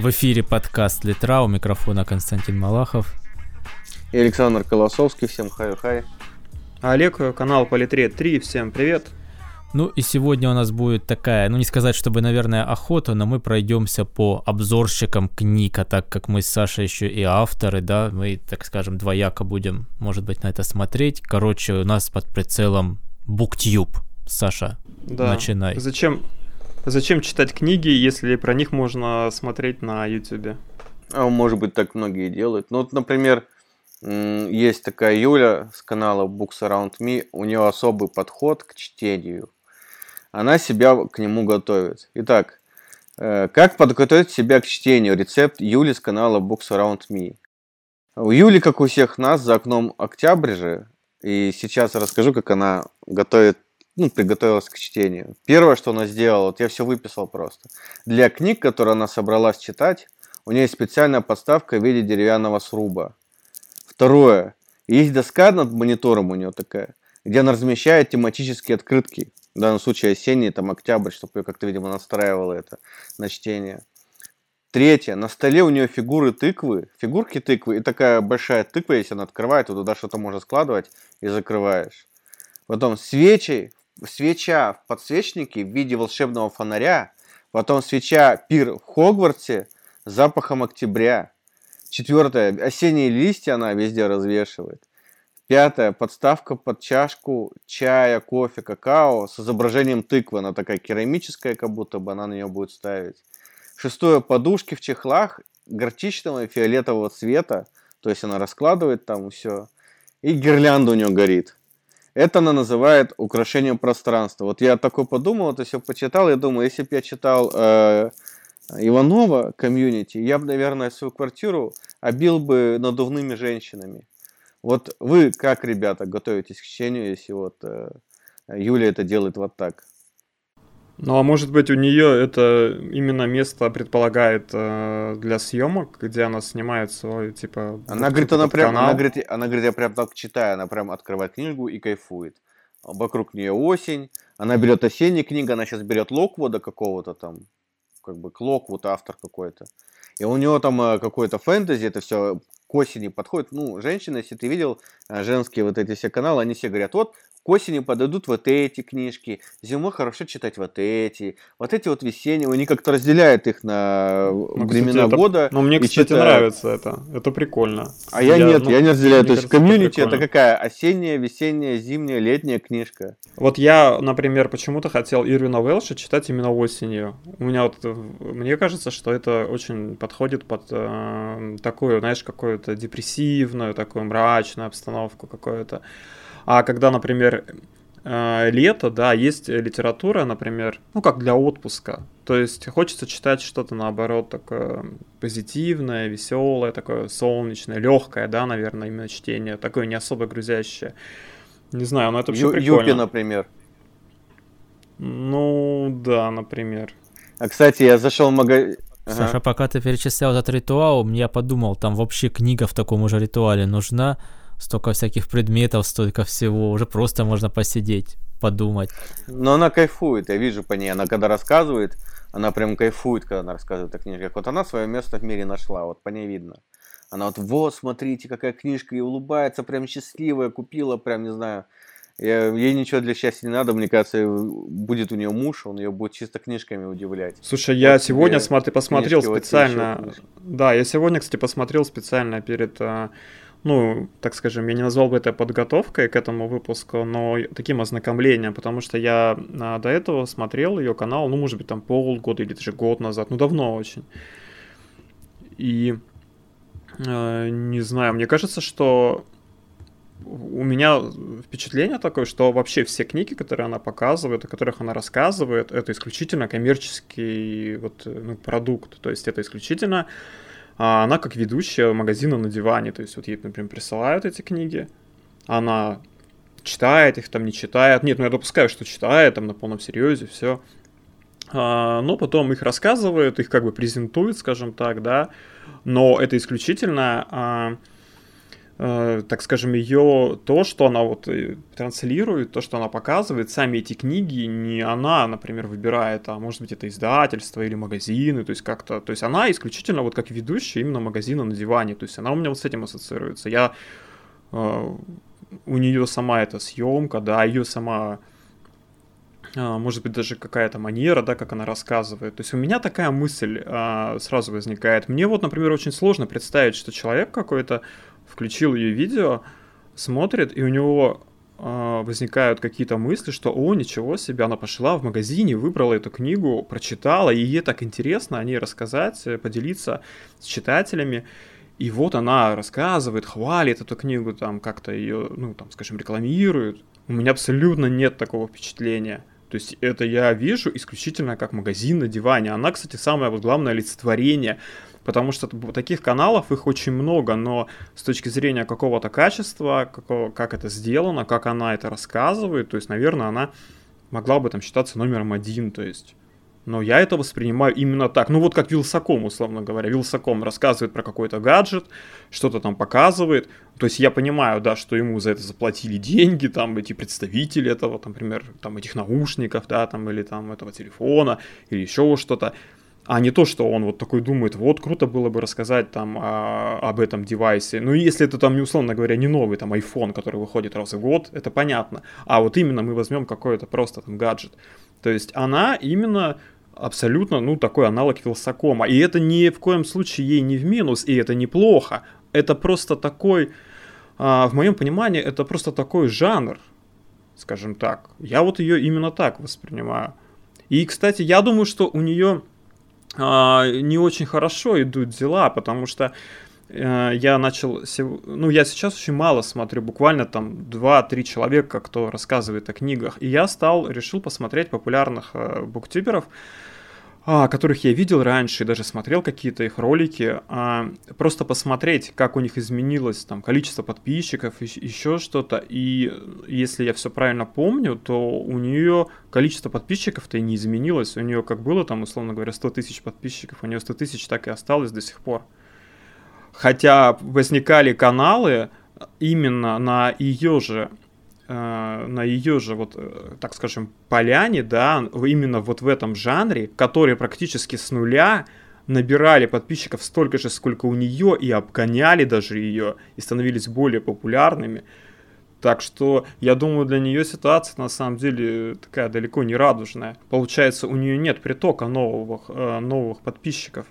В эфире подкаст Литра, у микрофона Константин Малахов. И Александр Колосовский, всем хай-хай. Олег, канал Политре 3, всем привет. Ну и сегодня у нас будет такая, ну не сказать, чтобы, наверное, охота, но мы пройдемся по обзорщикам книг, а так как мы с Сашей еще и авторы, да, мы, так скажем, двояко будем, может быть, на это смотреть. Короче, у нас под прицелом BookTube. Саша, да. начинай. Зачем, зачем читать книги, если про них можно смотреть на YouTube? А может быть, так многие делают. Ну вот, например, есть такая Юля с канала Books Around Me, у нее особый подход к чтению она себя к нему готовит. Итак, э, как подготовить себя к чтению? Рецепт Юли с канала Books Around Me. У Юли, как у всех нас, за окном октябрь же. И сейчас расскажу, как она готовит, ну, приготовилась к чтению. Первое, что она сделала, вот я все выписал просто. Для книг, которые она собралась читать, у нее есть специальная подставка в виде деревянного сруба. Второе. Есть доска над монитором у нее такая, где она размещает тематические открытки в данном случае осенний, там октябрь, чтобы ее как-то, видимо, настраивало это на чтение. Третье. На столе у нее фигуры тыквы, фигурки тыквы и такая большая тыква, если она открывает, то туда что-то можно складывать и закрываешь. Потом свечи, свеча в подсвечнике в виде волшебного фонаря. Потом свеча пир в Хогвартсе с запахом октября. Четвертое. Осенние листья она везде развешивает. Пятое. Подставка под чашку чая, кофе, какао с изображением тыквы. Она такая керамическая, как будто бы она на нее будет ставить. Шестое. Подушки в чехлах горчичного и фиолетового цвета. То есть она раскладывает там все. И гирлянда у нее горит. Это она называет украшением пространства. Вот я такой подумал, это все почитал. Я думаю, если бы я читал э, Иванова комьюнити, я бы, наверное, свою квартиру обил бы надувными женщинами. Вот вы как, ребята, готовитесь к чтению, если вот э, Юля это делает вот так? Ну, а может быть, у нее это именно место предполагает э, для съемок, где она снимает свой, типа... Она говорит, она прям, она говорит, она говорит, я прям так читаю, она прям открывает книгу и кайфует. Вокруг нее осень, она берет осенние книги, она сейчас берет Локвуда какого-то там, как бы Локвуд автор какой-то. И у него там э, какой-то фэнтези, это все к осени подходит. Ну, женщины, если ты видел э, женские вот эти все каналы, они все говорят, вот к осени подойдут вот эти книжки, зимой хорошо читать вот эти, вот эти вот весенние, они как-то разделяют их на ну, времена кстати, года. Ну, мне, кстати, читают. нравится это, это прикольно. А я, я нет, ну, я не разделяю, то есть комьюнити это, это какая? Осенняя, весенняя, зимняя, летняя книжка. Вот я, например, почему-то хотел Ирвина Уэлша читать именно осенью. У меня вот, мне кажется, что это очень подходит под э, такую, знаешь, какую-то депрессивную, такую мрачную обстановку какую-то. А когда, например, э, лето, да, есть литература, например, ну, как для отпуска. То есть хочется читать что-то, наоборот, такое позитивное, веселое, такое солнечное, легкое, да, наверное, именно чтение, такое не особо грузящее. Не знаю, но это вообще Ю- прикольно. Юпи, например. Ну, да, например. А, кстати, я зашел в магазин... Ага. Саша, пока ты перечислял этот ритуал, я подумал, там вообще книга в таком же ритуале нужна столько всяких предметов, столько всего, уже просто можно посидеть, подумать. Но она кайфует, я вижу по ней, она когда рассказывает, она прям кайфует, когда она рассказывает о книжках. Вот она свое место в мире нашла, вот по ней видно. Она вот, вот, смотрите, какая книжка, и улыбается, прям счастливая, купила, прям, не знаю, я, ей ничего для счастья не надо, мне кажется, будет у нее муж, он ее будет чисто книжками удивлять. Слушай, я вот сегодня смотри, посмотрел специально, вот да, я сегодня, кстати, посмотрел специально перед а, ну, так скажем, я не назвал бы это подготовкой к этому выпуску, но таким ознакомлением, потому что я а, до этого смотрел ее канал, ну, может быть, там полгода или даже год назад, ну, давно очень. И э, не знаю, мне кажется, что у меня впечатление такое, что вообще все книги, которые она показывает, о которых она рассказывает, это исключительно коммерческий вот, ну, продукт. То есть это исключительно а она как ведущая магазина на диване. То есть вот ей, например, присылают эти книги, она читает их, там не читает. Нет, ну я допускаю, что читает, там на полном серьезе, все. А, но потом их рассказывают, их как бы презентуют, скажем так, да. Но это исключительно а, э, так скажем, ее, то, что она вот э, транслирует, то, что она показывает, сами эти книги, не она, например, выбирает, а может быть это издательство или магазины, то есть как-то, то есть она исключительно вот как ведущая именно магазина на диване, то есть она у меня вот с этим ассоциируется. Я э, у нее сама эта съемка, да, ее сама а, может быть, даже какая-то манера, да, как она рассказывает. То есть у меня такая мысль а, сразу возникает. Мне вот, например, очень сложно представить, что человек какой-то включил ее видео, смотрит, и у него а, возникают какие-то мысли, что, о, ничего себе, она пошла в магазине, выбрала эту книгу, прочитала, и ей так интересно о ней рассказать, поделиться с читателями. И вот она рассказывает, хвалит эту книгу, там как-то ее, ну, там, скажем, рекламирует. У меня абсолютно нет такого впечатления. То есть это я вижу исключительно как магазин на диване. Она, кстати, самое вот главное олицетворение, потому что таких каналов их очень много, но с точки зрения какого-то качества, какого, как это сделано, как она это рассказывает, то есть, наверное, она могла бы там считаться номером один, то есть но я это воспринимаю именно так. Ну вот как Вилсаком, условно говоря. Вилсаком рассказывает про какой-то гаджет, что-то там показывает. То есть я понимаю, да, что ему за это заплатили деньги, там эти представители этого, там, например, там этих наушников, да, там, или там этого телефона, или еще что-то. А не то, что он вот такой думает, вот круто было бы рассказать там а, об этом девайсе. Ну, если это там, условно говоря, не новый там iPhone, который выходит раз в год, это понятно. А вот именно мы возьмем какой-то просто там гаджет. То есть она именно абсолютно, ну, такой аналог Вилсакома. И это ни в коем случае ей не в минус, и это неплохо. Это просто такой, а, в моем понимании, это просто такой жанр, скажем так. Я вот ее именно так воспринимаю. И, кстати, я думаю, что у нее не очень хорошо идут дела, потому что Э, я начал, ну, я сейчас очень мало смотрю, буквально там 2-3 человека, кто рассказывает о книгах, и я стал, решил посмотреть популярных э, буктюберов, а, которых я видел раньше и даже смотрел какие-то их ролики, а, просто посмотреть, как у них изменилось там количество подписчиков, еще что-то. И если я все правильно помню, то у нее количество подписчиков-то и не изменилось. У нее как было там, условно говоря, 100 тысяч подписчиков, у нее 100 тысяч так и осталось до сих пор. Хотя возникали каналы именно на ее же э, на ее же, вот, э, так скажем, поляне, да, именно вот в этом жанре, которые практически с нуля набирали подписчиков столько же, сколько у нее, и обгоняли даже ее, и становились более популярными. Так что я думаю, для нее ситуация на самом деле такая далеко не радужная. Получается, у нее нет притока новых, э, новых подписчиков.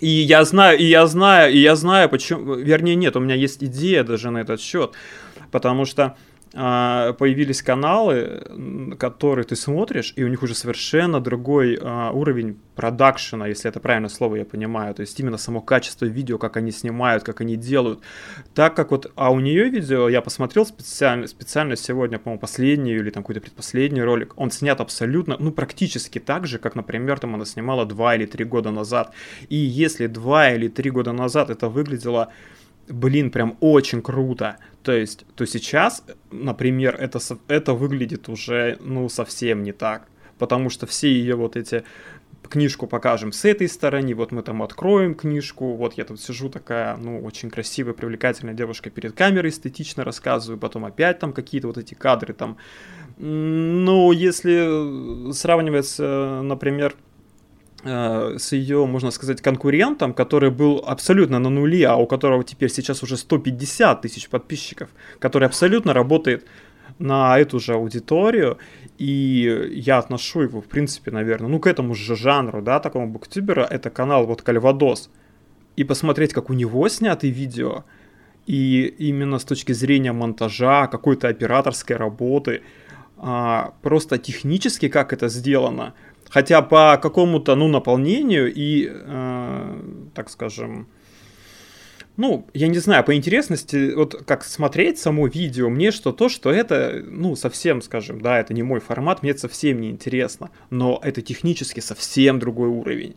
И я знаю, и я знаю, и я знаю, почему, вернее, нет, у меня есть идея даже на этот счет, потому что появились каналы, которые ты смотришь, и у них уже совершенно другой а, уровень продакшена, если это правильное слово я понимаю, то есть именно само качество видео, как они снимают, как они делают. Так как вот, а у нее видео, я посмотрел специально, специально сегодня, по-моему, последний или там какой-то предпоследний ролик, он снят абсолютно, ну практически так же, как, например, там она снимала два или три года назад. И если два или три года назад это выглядело блин, прям очень круто. То есть, то сейчас, например, это, это выглядит уже, ну, совсем не так. Потому что все ее вот эти книжку покажем с этой стороны, вот мы там откроем книжку, вот я тут сижу такая, ну, очень красивая, привлекательная девушка перед камерой, эстетично рассказываю, потом опять там какие-то вот эти кадры там. Ну, если сравнивать, например, Э, с ее, можно сказать, конкурентом, который был абсолютно на нуле, а у которого теперь сейчас уже 150 тысяч подписчиков, который абсолютно работает на эту же аудиторию, и я отношу его, в принципе, наверное, ну, к этому же жанру, да, такому буктюбера, это канал вот Кальвадос, и посмотреть, как у него сняты видео, и именно с точки зрения монтажа, какой-то операторской работы, а, просто технически как это сделано, Хотя по какому-то, ну, наполнению и, э, так скажем, ну, я не знаю, по интересности, вот как смотреть само видео, мне что то, что это, ну, совсем, скажем, да, это не мой формат, мне это совсем не интересно, но это технически совсем другой уровень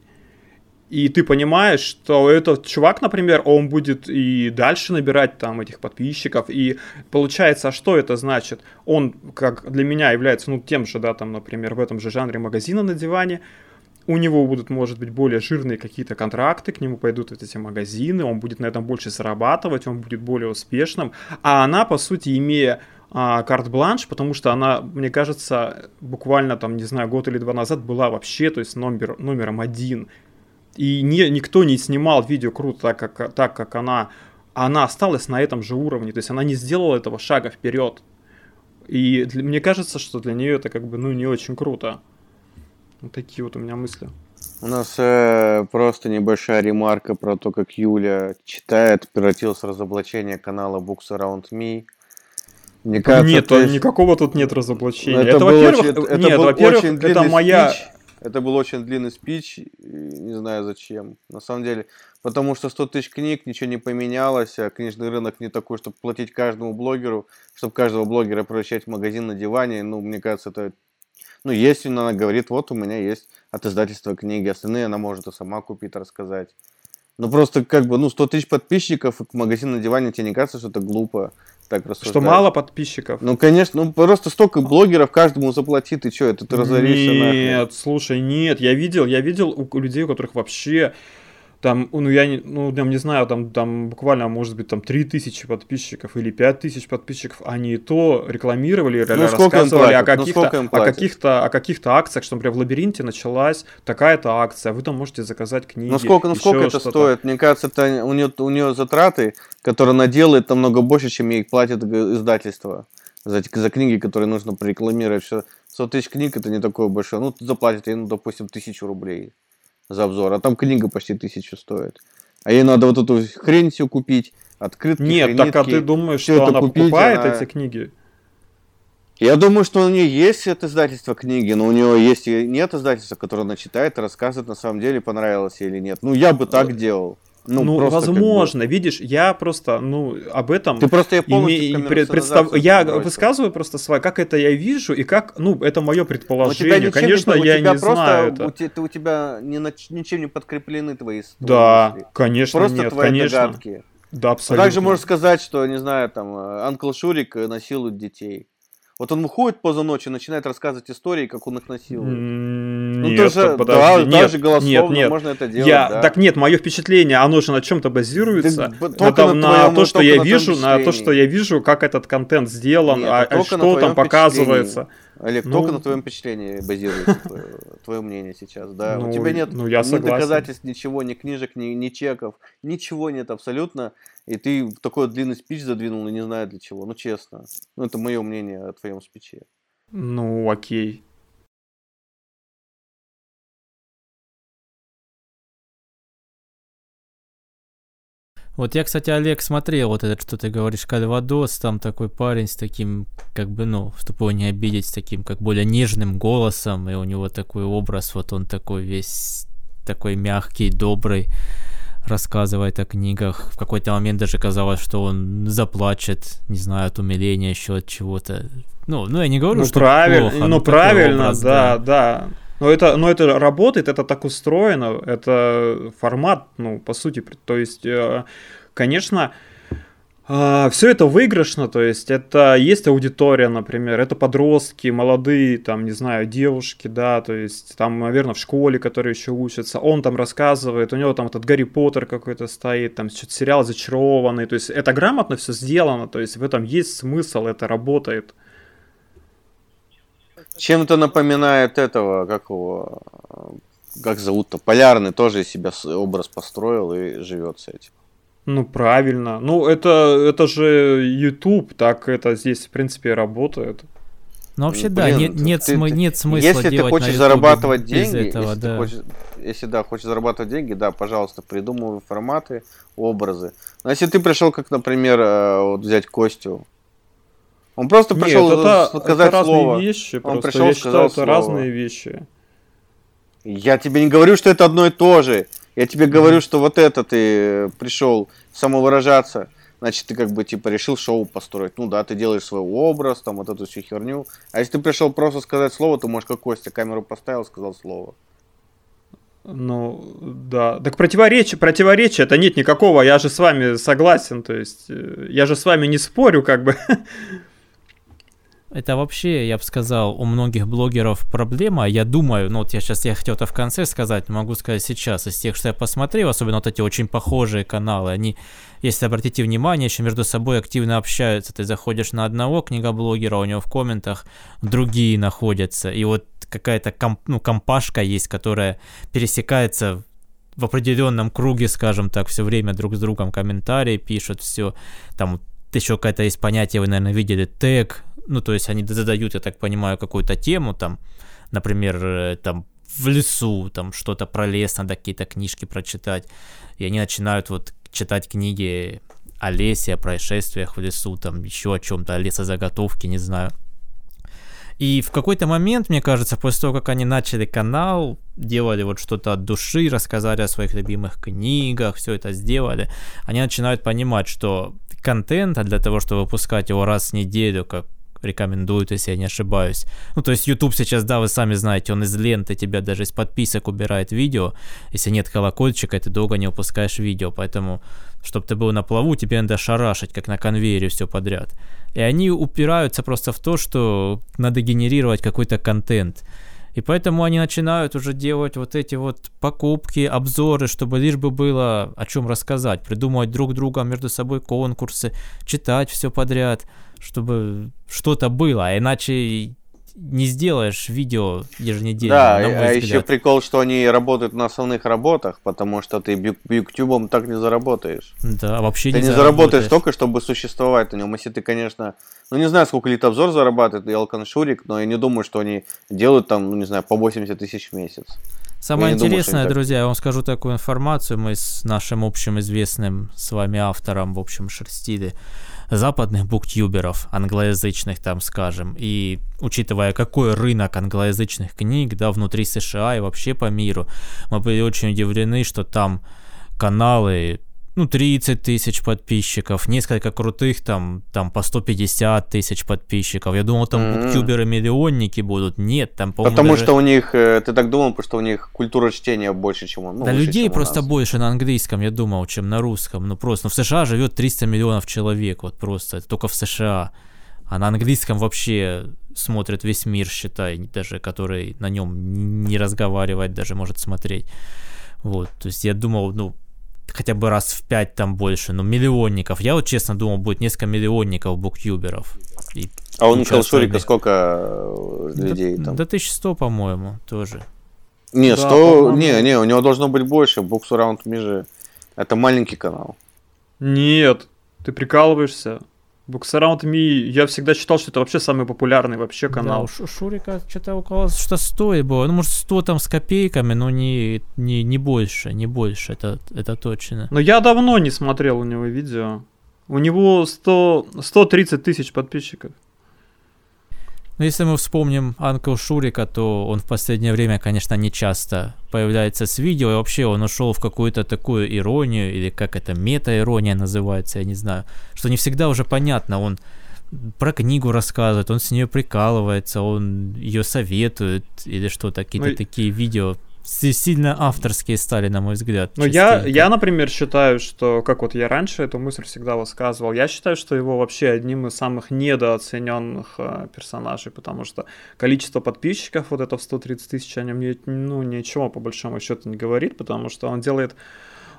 и ты понимаешь, что этот чувак, например, он будет и дальше набирать там этих подписчиков, и получается, а что это значит? Он, как для меня, является, ну, тем же, да, там, например, в этом же жанре магазина на диване, у него будут, может быть, более жирные какие-то контракты, к нему пойдут вот эти магазины, он будет на этом больше зарабатывать, он будет более успешным. А она, по сути, имея а, карт-бланш, потому что она, мне кажется, буквально там, не знаю, год или два назад была вообще, то есть номер, номером один. И не, никто не снимал видео круто так, как, так, как она. Она осталась на этом же уровне, то есть она не сделала этого шага вперед. И для, мне кажется, что для нее это как бы, ну, не очень круто. Вот такие вот у меня мысли. У нас э, просто небольшая ремарка про то, как Юля читает, превратилось разоблачение канала Books Around Me. Мне кажется, нет, есть... никакого тут нет разоблачения. Это, это во-первых, очень, это нет, во-первых, это моя... Спич. Это был очень длинный спич, не знаю зачем. На самом деле, потому что 100 тысяч книг, ничего не поменялось, а книжный рынок не такой, чтобы платить каждому блогеру, чтобы каждого блогера превращать в магазин на диване. Ну, мне кажется, это... Ну, если она говорит, вот у меня есть от издательства книги, остальные она может и сама купить, рассказать. Ну, просто как бы, ну, 100 тысяч подписчиков, магазин на диване, тебе не кажется, что это глупо? так рассуждать. Что мало подписчиков? Ну, конечно, ну просто столько блогеров каждому заплатит, и что, это ты разоришься Нет, нахрен. слушай, нет, я видел, я видел у людей, у которых вообще там, ну, я не, ну, там, не знаю, там, там буквально, может быть, там 3000 подписчиков или 5000 подписчиков, они и то рекламировали, ну, рассказывали о ну, каких-то, ну, о каких-то, о каких-то акциях, что, например, в лабиринте началась такая-то акция, вы там можете заказать книги. Ну, сколько, ну, это стоит? Мне кажется, это у нее, у нее затраты, которые она делает, намного больше, чем ей платит издательство за, за книги, которые нужно прорекламировать. Что 100 тысяч книг это не такое большое. Ну, заплатит ей, ну, допустим, тысячу рублей за обзор, а там книга почти тысячу стоит. А ей надо вот эту хрень всю купить, открытки, Нет, хренитки, так а ты думаешь, что она купить, покупает она... эти книги? Я думаю, что у нее есть это издательство книги, но у нее есть и нет издательства, которое она читает и рассказывает на самом деле, понравилось или нет. Ну, я бы так делал. Ну, ну возможно, как бы... видишь, я просто, ну, об этом... Ты просто я полностью име... представ... Я бросил. высказываю просто свое, как это я вижу, и как, ну, это мое предположение. Конечно, не, я не просто, знаю это. У, тебя, у тебя не, ничем не подкреплены твои Да, мысли. конечно, просто нет, твои конечно. догадки. Да, абсолютно. Также можешь сказать, что, не знаю, там, Анкл Шурик насилует детей. Вот он выходит поза ночи, начинает рассказывать истории, как он их насилует. Ну, нет, тоже, подожди, да, нет, даже голословно нет, нет. можно это делать. Я, да. Так нет, мое впечатление, оно же на чем-то базируется. Это, на, на твоем, то, что я вижу, на то, что я вижу, как этот контент сделан, нет, а, а что там показывается. Олег, ну, только на твоем впечатлении базируется твое, твое мнение сейчас, да? Ну, У тебя нет ну, я ни доказательств, ничего, ни книжек, ни, ни чеков, ничего нет абсолютно. И ты такой длинный спич задвинул, и не знаю для чего. Ну, честно. Ну, это мое мнение о твоем спиче. Ну, окей. Вот я, кстати, Олег, смотрел вот этот, что ты говоришь, Кальвадос, там такой парень с таким, как бы, ну, чтобы его не обидеть, с таким, как более нежным голосом, и у него такой образ, вот он такой весь такой мягкий, добрый, рассказывает о книгах. В какой-то момент даже казалось, что он заплачет, не знаю, от умиления, еще от чего-то. Ну, ну я не говорю, ну, что правиль... плохо. Ну, правильно, образ, да, да. да. Но это, но это работает, это так устроено, это формат, ну, по сути, то есть, э, конечно, а, все это выигрышно, то есть это есть аудитория, например, это подростки, молодые, там, не знаю, девушки, да, то есть там, наверное, в школе, которые еще учатся, он там рассказывает, у него там этот Гарри Поттер какой-то стоит, там что-то сериал зачарованный, то есть это грамотно все сделано, то есть в этом есть смысл, это работает. Чем-то напоминает этого, как его, как зовут-то, Полярный тоже из себя образ построил и живет с этим. Ну, правильно. Ну, это, это же YouTube, так это здесь, в принципе, работает. Ну, вообще, Блин, да, нет, нет, ты, см- нет смысла если делать ты хочешь зарабатывать деньги, этого, если, да. Ты хочешь, если да, хочешь зарабатывать деньги, да, пожалуйста, придумывай форматы, образы. Но если ты пришел, как, например, э, вот взять Костю, он просто пришел Нет, это, сказать это слово. разные вещи. Он просто. пришел, Я считаю, это слово. разные вещи. Я тебе не говорю, что это одно и то же. Я тебе говорю, что вот это ты пришел самовыражаться, значит, ты как бы типа решил шоу построить. Ну да, ты делаешь свой образ, там вот эту всю херню. А если ты пришел просто сказать слово, ты можешь как Костя камеру поставил, сказал слово. Ну, да. Так противоречие, противоречия это нет никакого, я же с вами согласен, то есть э, я же с вами не спорю, как бы. это вообще, я бы сказал, у многих блогеров проблема. Я думаю, ну вот я сейчас я хотел это в конце сказать, могу сказать сейчас, из тех, что я посмотрел, особенно вот эти очень похожие каналы, они, если обратите внимание, еще между собой активно общаются. Ты заходишь на одного книгоблогера, у него в комментах другие находятся, и вот какая-то комп, ну, компашка есть, которая пересекается в определенном круге, скажем так, все время друг с другом комментарии пишут, все, там еще какое-то есть понятие, вы, наверное, видели, тег, ну, то есть они задают, я так понимаю, какую-то тему, там, например, э, там, в лесу, там, что-то про лес, надо какие-то книжки прочитать, и они начинают вот читать книги о лесе, о происшествиях в лесу, там, еще о чем-то, о лесозаготовке, не знаю. И в какой-то момент, мне кажется, после того, как они начали канал, делали вот что-то от души, рассказали о своих любимых книгах, все это сделали, они начинают понимать, что контента для того, чтобы выпускать его раз в неделю, как рекомендуют, если я не ошибаюсь. Ну, то есть YouTube сейчас, да, вы сами знаете, он из ленты тебя даже из подписок убирает видео. Если нет колокольчика, ты долго не выпускаешь видео. Поэтому, чтобы ты был на плаву, тебе надо шарашить, как на конвейере все подряд. И они упираются просто в то, что надо генерировать какой-то контент. И поэтому они начинают уже делать вот эти вот покупки, обзоры, чтобы лишь бы было о чем рассказать, придумывать друг друга между собой конкурсы, читать все подряд чтобы что-то было, а иначе не сделаешь видео еженедельно. Да, а еще прикол, что они работают на основных работах, потому что ты ютубом так не заработаешь. Да, вообще ты не, не заработаешь только, чтобы существовать на нем. Если ты, конечно, ну не знаю, сколько Литобзор зарабатывает и Алкан Шурик, но я не думаю, что они делают там, ну не знаю, по 80 тысяч в месяц. Самое я интересное, думаю, друзья, я вам скажу такую информацию. Мы с нашим общим известным с вами автором, в общем, шерстили западных буктюберов, англоязычных, там скажем, и учитывая, какой рынок англоязычных книг, да, внутри США и вообще по миру, мы были очень удивлены, что там каналы ну, 30 тысяч подписчиков, несколько крутых там, там по 150 тысяч подписчиков. Я думал, там mm-hmm. буктюберы-миллионники будут. Нет, там, по Потому даже... что у них, э, ты так думал, потому что у них культура чтения больше, чем у ну, Да людей чем просто больше на английском, я думал, чем на русском. Ну, просто, ну, в США живет 300 миллионов человек, вот просто, это только в США. А на английском вообще смотрит весь мир, считай, даже который на нем не разговаривает, даже может смотреть. Вот, то есть я думал, ну, хотя бы раз в пять там больше, но миллионников. Я вот честно думал, будет несколько миллионников букюберов. И а у Михаила Шурика сколько э, людей да, там? Да 1100, по-моему, тоже. Не, 100, да, не, не, у него должно быть больше. Around Me же, это маленький канал. Нет, ты прикалываешься. Books Around Me, я всегда считал, что это вообще самый популярный вообще канал. Да, у Шурика что-то около что 100 было. Ну, может, 100 там с копейками, но не, не, не больше, не больше, это, это точно. Но я давно не смотрел у него видео. У него 100, 130 тысяч подписчиков. Но если мы вспомним Анкл Шурика, то он в последнее время, конечно, не часто появляется с видео, и вообще он ушел в какую-то такую иронию, или как это, мета-ирония называется, я не знаю, что не всегда уже понятно, он про книгу рассказывает, он с нее прикалывается, он ее советует, или что-то, какие-то ну, такие видео сильно авторские стали, на мой взгляд. Ну, я, я, например, считаю, что, как вот я раньше эту мысль всегда высказывал, я считаю, что его вообще одним из самых недооцененных э, персонажей, потому что количество подписчиков, вот это в 130 тысяч, о нем ну, ничего по большому счету не говорит, потому что он делает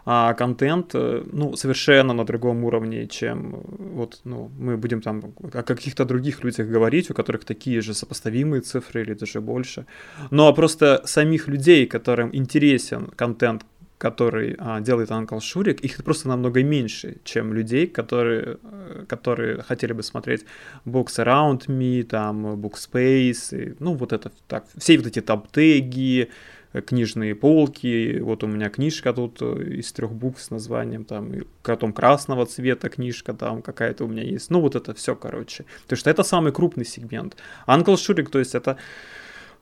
а контент, э, ну, совершенно на другом уровне, чем э, вот, ну, мы будем там о каких-то других людях говорить, у которых такие же сопоставимые цифры или даже больше. Но просто самих людей, которым интересен контент, который а, делает Анкл Шурик, их просто намного меньше, чем людей, которые, э, которые хотели бы смотреть Books Around Me, там, Bookspace, и, ну, вот это так, все вот эти топ-теги, книжные полки. Вот у меня книжка тут э, из трех букв с названием, там, потом красного цвета книжка там какая-то у меня есть. Ну, вот это все, короче. То есть это самый крупный сегмент. Анкл Шурик, то есть это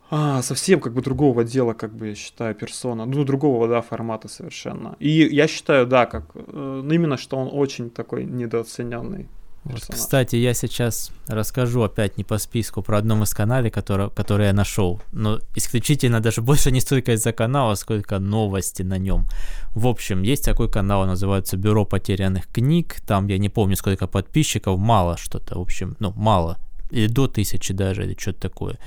а, совсем как бы другого дела, как бы я считаю, персона, ну, другого, да, формата совершенно. И я считаю, да, как, э, ну, именно, что он очень такой недооцененный. Вот, кстати, я сейчас расскажу опять не по списку про одном из каналов, который, который я нашел. Но исключительно даже больше не столько из-за канала, сколько новости на нем. В общем, есть такой канал, называется Бюро потерянных книг. Там я не помню сколько подписчиков, мало что-то. В общем, ну, мало. или до тысячи даже, или что-то такое.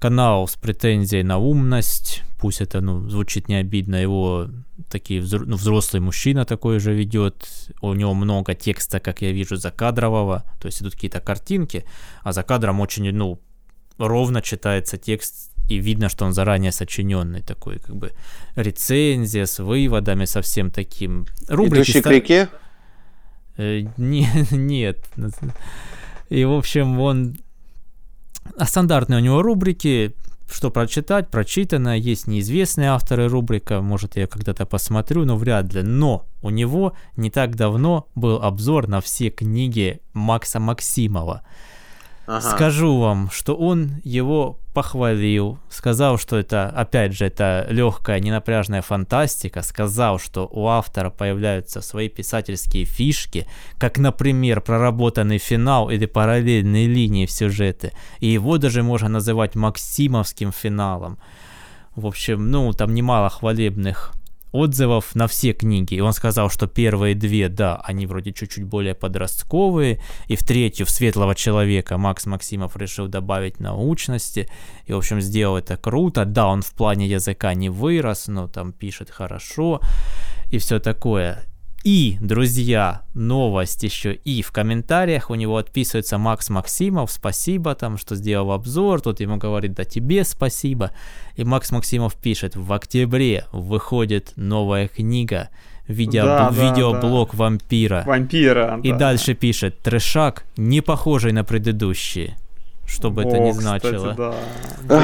Канал с претензией на умность, пусть это, ну, звучит не обидно, его такие взро- ну, взрослый мужчина такой же ведет, у него много текста, как я вижу, закадрового, то есть идут какие-то картинки, а за кадром очень, ну, ровно читается текст и видно, что он заранее сочиненный такой, как бы рецензия с выводами, совсем таким. Рубрики Идущий ста... к реке? Э, не, нет. И, в общем, он... А стандартные у него рубрики, что прочитать, прочитано, есть неизвестные авторы рубрика, может я когда-то посмотрю, но вряд ли. Но у него не так давно был обзор на все книги Макса Максимова. Ага. Скажу вам, что он его похвалил, сказал, что это, опять же, это легкая, ненапряжная фантастика, сказал, что у автора появляются свои писательские фишки, как, например, проработанный финал или параллельные линии в сюжете, и его даже можно называть максимовским финалом. В общем, ну, там немало хвалебных отзывов на все книги. И он сказал, что первые две, да, они вроде чуть-чуть более подростковые. И в третью, в «Светлого человека», Макс Максимов решил добавить научности. И, в общем, сделал это круто. Да, он в плане языка не вырос, но там пишет хорошо и все такое. И, друзья, новость еще и в комментариях у него отписывается Макс Максимов, спасибо там, что сделал обзор, тут ему говорит, да тебе спасибо. И Макс Максимов пишет, в октябре выходит новая книга, видео, да, видеоблог да. вампира. Вампира, И да. дальше пишет, трешак, не похожий на предыдущие. Что бы О, это ни значило. Кстати, да.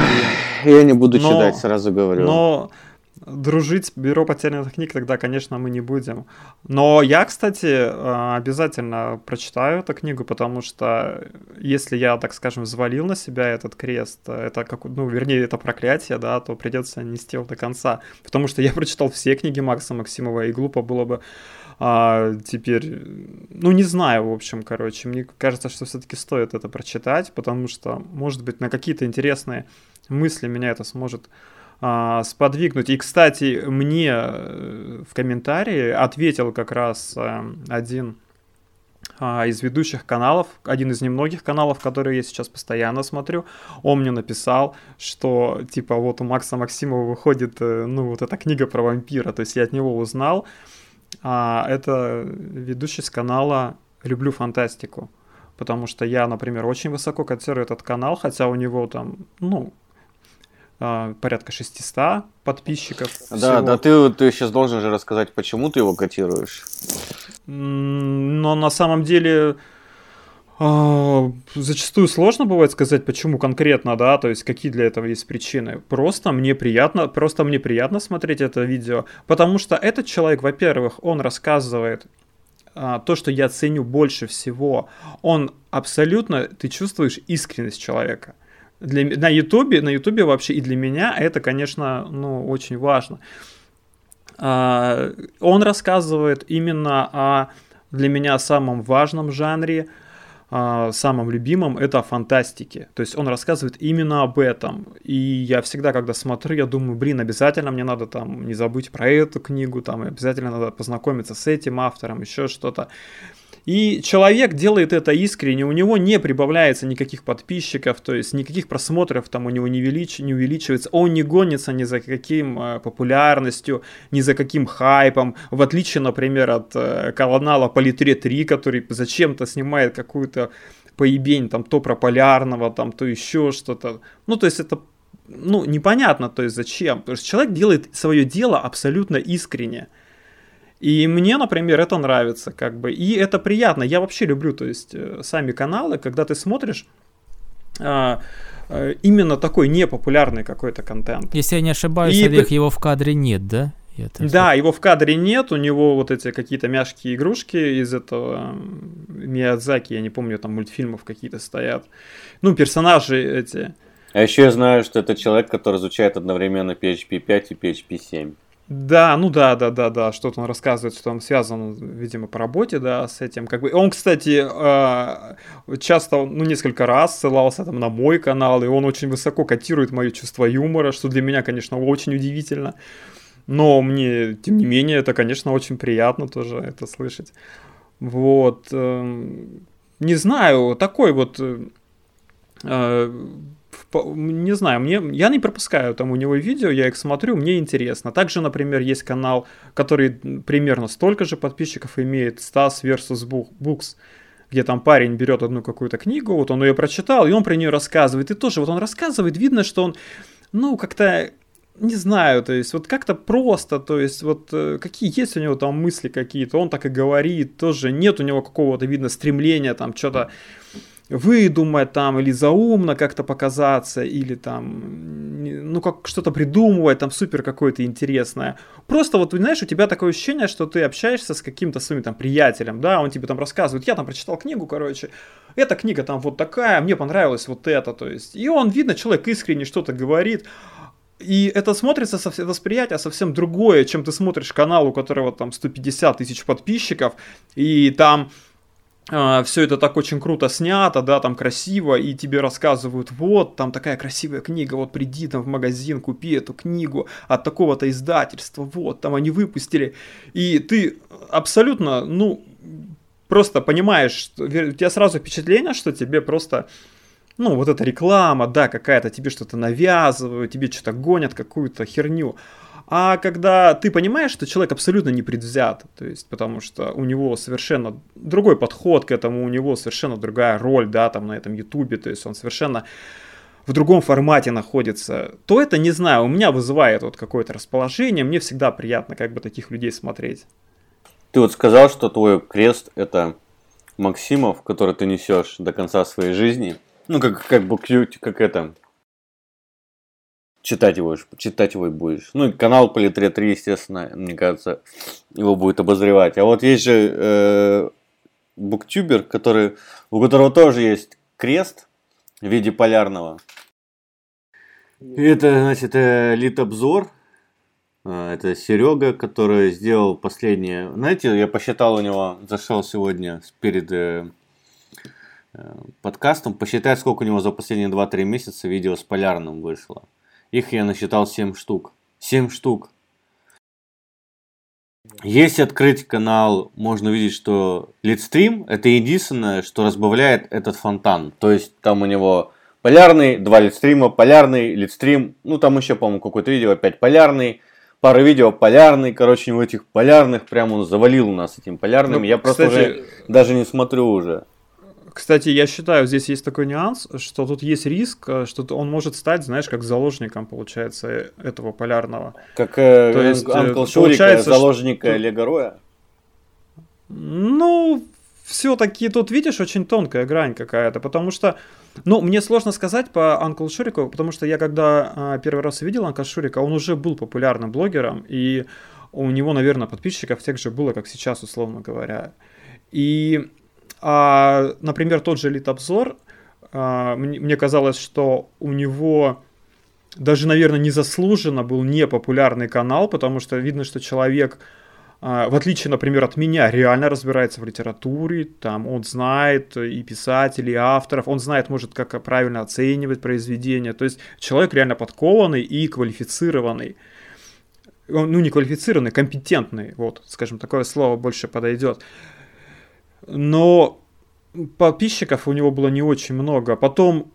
Я не буду но, читать, сразу говорю. Но дружить с бюро потерянных книг тогда, конечно, мы не будем. Но я, кстати, э, обязательно прочитаю эту книгу, потому что если я, так скажем, взвалил на себя этот крест, это как, ну, вернее, это проклятие, да, то придется нести его до конца. Потому что я прочитал все книги Макса Максимова, и глупо было бы а теперь, ну не знаю, в общем, короче, мне кажется, что все-таки стоит это прочитать, потому что, может быть, на какие-то интересные мысли меня это сможет а, сподвигнуть. И, кстати, мне э, в комментарии ответил как раз э, один а, из ведущих каналов, один из немногих каналов, которые я сейчас постоянно смотрю, он мне написал, что типа вот у Макса Максимова выходит, э, ну вот эта книга про вампира, то есть я от него узнал, а, это ведущий с канала «Люблю фантастику», потому что я, например, очень высоко котирую этот канал, хотя у него там, ну, а, порядка 600 подписчиков. Да, всего. да, ты, ты сейчас должен же рассказать, почему ты его котируешь. Но на самом деле э, зачастую сложно бывает сказать, почему конкретно, да, то есть какие для этого есть причины. Просто мне приятно, просто мне приятно смотреть это видео, потому что этот человек, во-первых, он рассказывает а, то, что я ценю больше всего, он абсолютно, ты чувствуешь искренность человека для, на Ютубе, на Ютубе вообще и для меня это, конечно, ну, очень важно. А, он рассказывает именно о для меня самом важном жанре, а, самом любимом, это о фантастике. То есть он рассказывает именно об этом. И я всегда, когда смотрю, я думаю, блин, обязательно мне надо там не забыть про эту книгу, там обязательно надо познакомиться с этим автором, еще что-то. И человек делает это искренне, у него не прибавляется никаких подписчиков, то есть никаких просмотров там у него не, велич, не увеличивается, он не гонится ни за каким э, популярностью, ни за каким хайпом, в отличие, например, от э, канала Политре 3, который зачем-то снимает какую-то поебень, там, то про полярного, там, то еще что-то. Ну, то есть это ну, непонятно, то есть зачем. Потому что человек делает свое дело абсолютно искренне. И мне, например, это нравится, как бы. И это приятно. Я вообще люблю, то есть, э, сами каналы, когда ты смотришь а, а, именно такой непопулярный какой-то контент. Если я не ошибаюсь, и... Олег, его в кадре нет, да? Это да, его в кадре нет, у него вот эти какие-то мягкие игрушки из этого Миядзаки, я не помню, там мультфильмов какие-то стоят. Ну, персонажи эти. А еще я знаю, что это человек, который изучает одновременно PHP 5 и PHP 7. Да, ну да, да, да, да, что-то он рассказывает, что он связан, видимо, по работе, да, с этим. Как бы он, кстати, а, часто, ну, несколько раз ссылался там на мой канал, и он очень высоко котирует мое чувство юмора, что для меня, конечно, очень удивительно. Но мне, тем не менее, это, конечно, очень приятно тоже это слышать. Вот. Эм, не знаю, такой вот э, э, не знаю, мне, я не пропускаю там у него видео, я их смотрю, мне интересно. Также, например, есть канал, который примерно столько же подписчиков имеет, Стас vs. Books, где там парень берет одну какую-то книгу, вот он ее прочитал, и он про нее рассказывает. И тоже вот он рассказывает, видно, что он, ну, как-то не знаю, то есть вот как-то просто, то есть вот э, какие есть у него там мысли какие-то, он так и говорит, тоже нет у него какого-то, видно, стремления там что-то выдумать там, или заумно как-то показаться, или там, ну, как что-то придумывать, там, супер какое-то интересное. Просто вот, знаешь, у тебя такое ощущение, что ты общаешься с каким-то своим там приятелем, да, он тебе там рассказывает, я там прочитал книгу, короче, эта книга там вот такая, мне понравилось вот это, то есть, и он, видно, человек искренне что-то говорит, и это смотрится, это восприятие совсем другое, чем ты смотришь канал, у которого там 150 тысяч подписчиков, и там все это так очень круто снято, да, там красиво, и тебе рассказывают, вот, там такая красивая книга, вот приди там в магазин, купи эту книгу от такого-то издательства, вот, там они выпустили, и ты абсолютно, ну, просто понимаешь, у тебя сразу впечатление, что тебе просто, ну, вот эта реклама, да, какая-то, тебе что-то навязывают, тебе что-то гонят, какую-то херню, а когда ты понимаешь, что человек абсолютно не предвзят, то есть потому что у него совершенно другой подход к этому, у него совершенно другая роль, да, там на этом ютубе, то есть он совершенно в другом формате находится, то это, не знаю, у меня вызывает вот какое-то расположение, мне всегда приятно как бы таких людей смотреть. Ты вот сказал, что твой крест это Максимов, который ты несешь до конца своей жизни. Ну, как, как бы, как это, читать его, читать его будешь. Ну и канал Политре 3, естественно, мне кажется, его будет обозревать. А вот есть же э, буктюбер, который, у которого тоже есть крест в виде полярного. Это, значит, э, литобзор. Э, это Серега, который сделал последнее. Знаете, я посчитал у него, зашел сегодня перед э, э подкастом, посчитать, сколько у него за последние 2-3 месяца видео с полярным вышло. Их я насчитал 7 штук. 7 штук. Если открыть канал, можно увидеть, что лидстрим это единственное, что разбавляет этот фонтан. То есть там у него полярный, два лидстрима, полярный, лидстрим. Ну там еще, по-моему, какое-то видео опять полярный. Пара видео полярный, короче, у этих полярных прям он завалил у нас этим полярным. Ну, Я просто кстати, уже даже не смотрю уже. Кстати, я считаю, здесь есть такой нюанс, что тут есть риск, э, что он может стать, знаешь, как заложником, получается, э, этого полярного. Как э, То есть, Анкл Шурика, заложника что... Легороя? Ну, все-таки тут, видишь, очень тонкая грань какая-то, потому что, ну, мне сложно сказать по Анкл Шурику, потому что я когда а, первый раз увидел Анкл Шурика, он уже был популярным блогером, и у него, наверное, подписчиков тех же было, как сейчас, условно говоря. И а, например, тот же Литобзор, а, мне, мне казалось, что у него даже, наверное, незаслуженно был непопулярный канал, потому что видно, что человек, а, в отличие, например, от меня, реально разбирается в литературе, там он знает и писателей, и авторов, он знает, может, как правильно оценивать произведения, то есть человек реально подкованный и квалифицированный. Ну, не квалифицированный, компетентный, вот, скажем, такое слово больше подойдет но подписчиков у него было не очень много. Потом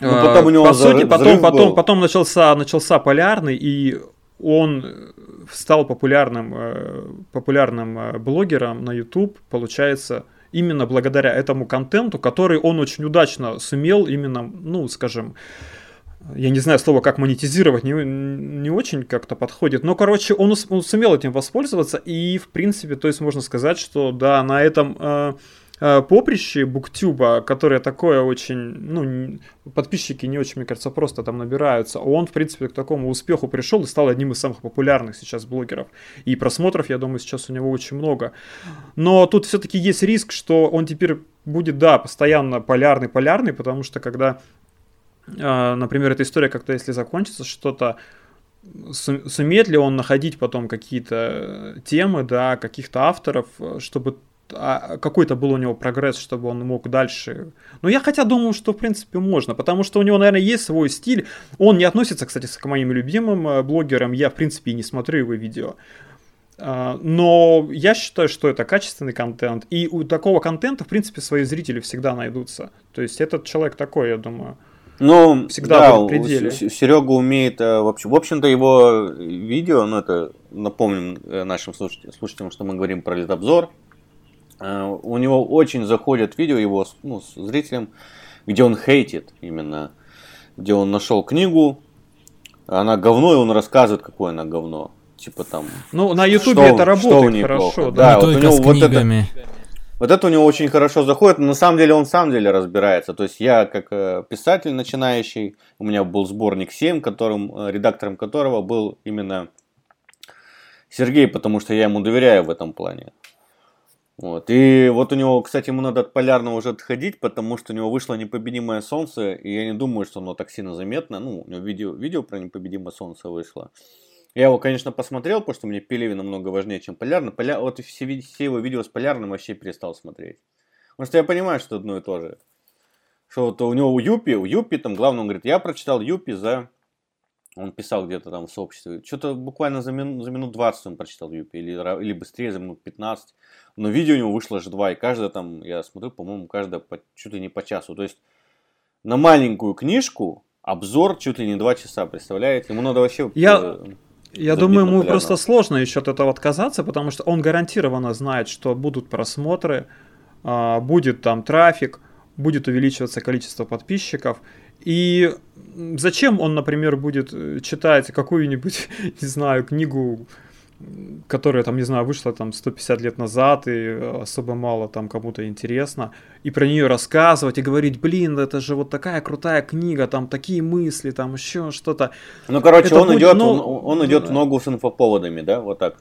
ну, потом у него по сути, потом, потом, потом начался, начался полярный, и он стал популярным, э, популярным э, блогером на YouTube, получается, именно благодаря этому контенту, который он очень удачно сумел именно, ну, скажем, я не знаю слово, как монетизировать, не, не очень как-то подходит. Но, короче, он, он сумел этим воспользоваться, и, в принципе, то есть можно сказать, что, да, на этом э, э, поприще Буктюба, которое такое очень, ну, подписчики не очень, мне кажется, просто там набираются, он, в принципе, к такому успеху пришел и стал одним из самых популярных сейчас блогеров. И просмотров, я думаю, сейчас у него очень много. Но тут все-таки есть риск, что он теперь будет, да, постоянно полярный-полярный, потому что когда например, эта история как-то, если закончится, что-то сумеет ли он находить потом какие-то темы, да, каких-то авторов, чтобы а, какой-то был у него прогресс, чтобы он мог дальше. Но я хотя думаю, что в принципе можно, потому что у него, наверное, есть свой стиль. Он не относится, кстати, к моим любимым э, блогерам. Я, в принципе, и не смотрю его видео. А, но я считаю, что это качественный контент, и у такого контента, в принципе, свои зрители всегда найдутся. То есть этот человек такой, я думаю. Ну, всегда да, в пределе. Серега умеет, э, в общем, в общем-то, его видео, ну, это, напомним э, нашим слушателям, что мы говорим про литобзор, э, у него очень заходят видео его ну, с зрителям, где он хейтит именно, где он нашел книгу, она говно, и он рассказывает, какое она говно типа там. Ну, на Ютубе это работает хорошо, да. да вот у него вот это, вот это у него очень хорошо заходит, но на самом деле он сам деле разбирается. То есть я как э, писатель начинающий, у меня был сборник 7, которым, э, редактором которого был именно Сергей, потому что я ему доверяю в этом плане. Вот. И вот у него, кстати, ему надо от полярного уже отходить, потому что у него вышло непобедимое солнце, и я не думаю, что оно так сильно заметно. Ну, у него видео, видео про непобедимое солнце вышло. Я его, конечно, посмотрел, потому что мне Пелевин намного важнее, чем Полярный. Поля... Вот все, все его видео с Полярным вообще перестал смотреть. Потому что я понимаю, что одно и то же. Что вот у него у Юпи, у Юпи там главное, он говорит, я прочитал Юпи за... Он писал где-то там в сообществе. Что-то буквально за, мин... за минут 20 он прочитал Юпи. Или, или быстрее, за минут 15. Но видео у него вышло аж два. И каждое там, я смотрю, по-моему, каждое по... чуть ли не по часу. То есть на маленькую книжку обзор чуть ли не два часа, представляете? Ему надо вообще... Я... Я думаю, ему просто сложно еще от этого отказаться, потому что он гарантированно знает, что будут просмотры, а, будет там трафик, будет увеличиваться количество подписчиков. И зачем он, например, будет э, читать какую-нибудь, не знаю, книгу которая там, не знаю, вышла там 150 лет назад, и особо мало там кому-то интересно, и про нее рассказывать и говорить, блин, это же вот такая крутая книга, там такие мысли, там еще что-то. Ну, короче, это он будет, идет, ну, он, он идет в ногу с инфоповодами, да, вот так.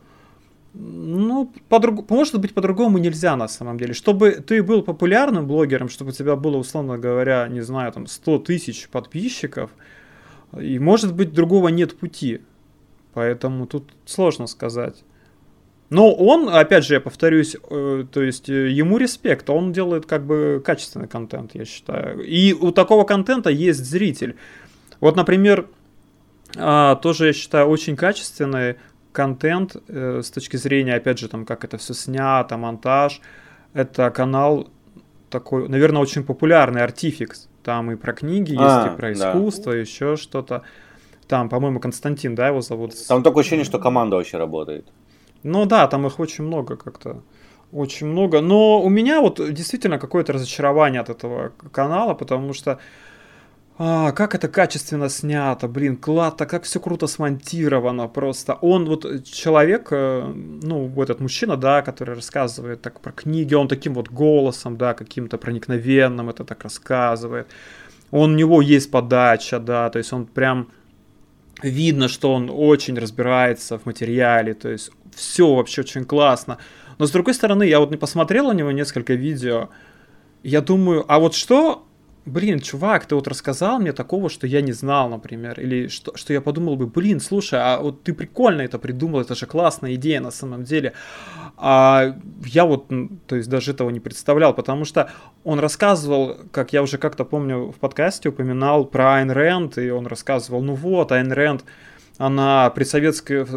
Ну, по может быть, по-другому нельзя на самом деле. Чтобы ты был популярным блогером, чтобы у тебя было, условно говоря, не знаю, там 100 тысяч подписчиков, и может быть, другого нет пути. Поэтому тут сложно сказать. Но он, опять же, я повторюсь, э, то есть э, ему респект, он делает как бы качественный контент, я считаю. И у такого контента есть зритель. Вот, например, э, тоже, я считаю, очень качественный контент э, с точки зрения, опять же, там, как это все снято, монтаж. Это канал такой, наверное, очень популярный, Artifix. Там и про книги есть, а, и про искусство, да. еще что-то. Там, по-моему, Константин, да, его зовут? Там такое ощущение, что команда вообще работает. Ну да, там их очень много как-то. Очень много. Но у меня вот действительно какое-то разочарование от этого канала, потому что а, как это качественно снято, блин, клад-то, как все круто смонтировано просто. Он вот человек, э, ну, этот мужчина, да, который рассказывает так про книги, он таким вот голосом, да, каким-то проникновенным это так рассказывает. Он, у него есть подача, да, то есть он прям видно, что он очень разбирается в материале, то есть все вообще очень классно. Но с другой стороны, я вот не посмотрел у него несколько видео, я думаю, а вот что блин, чувак, ты вот рассказал мне такого, что я не знал, например, или что, что я подумал бы, блин, слушай, а вот ты прикольно это придумал, это же классная идея на самом деле. А я вот, то есть даже этого не представлял, потому что он рассказывал, как я уже как-то помню в подкасте упоминал про Айн Рэнд, и он рассказывал, ну вот, Айн Рэнд, она при советской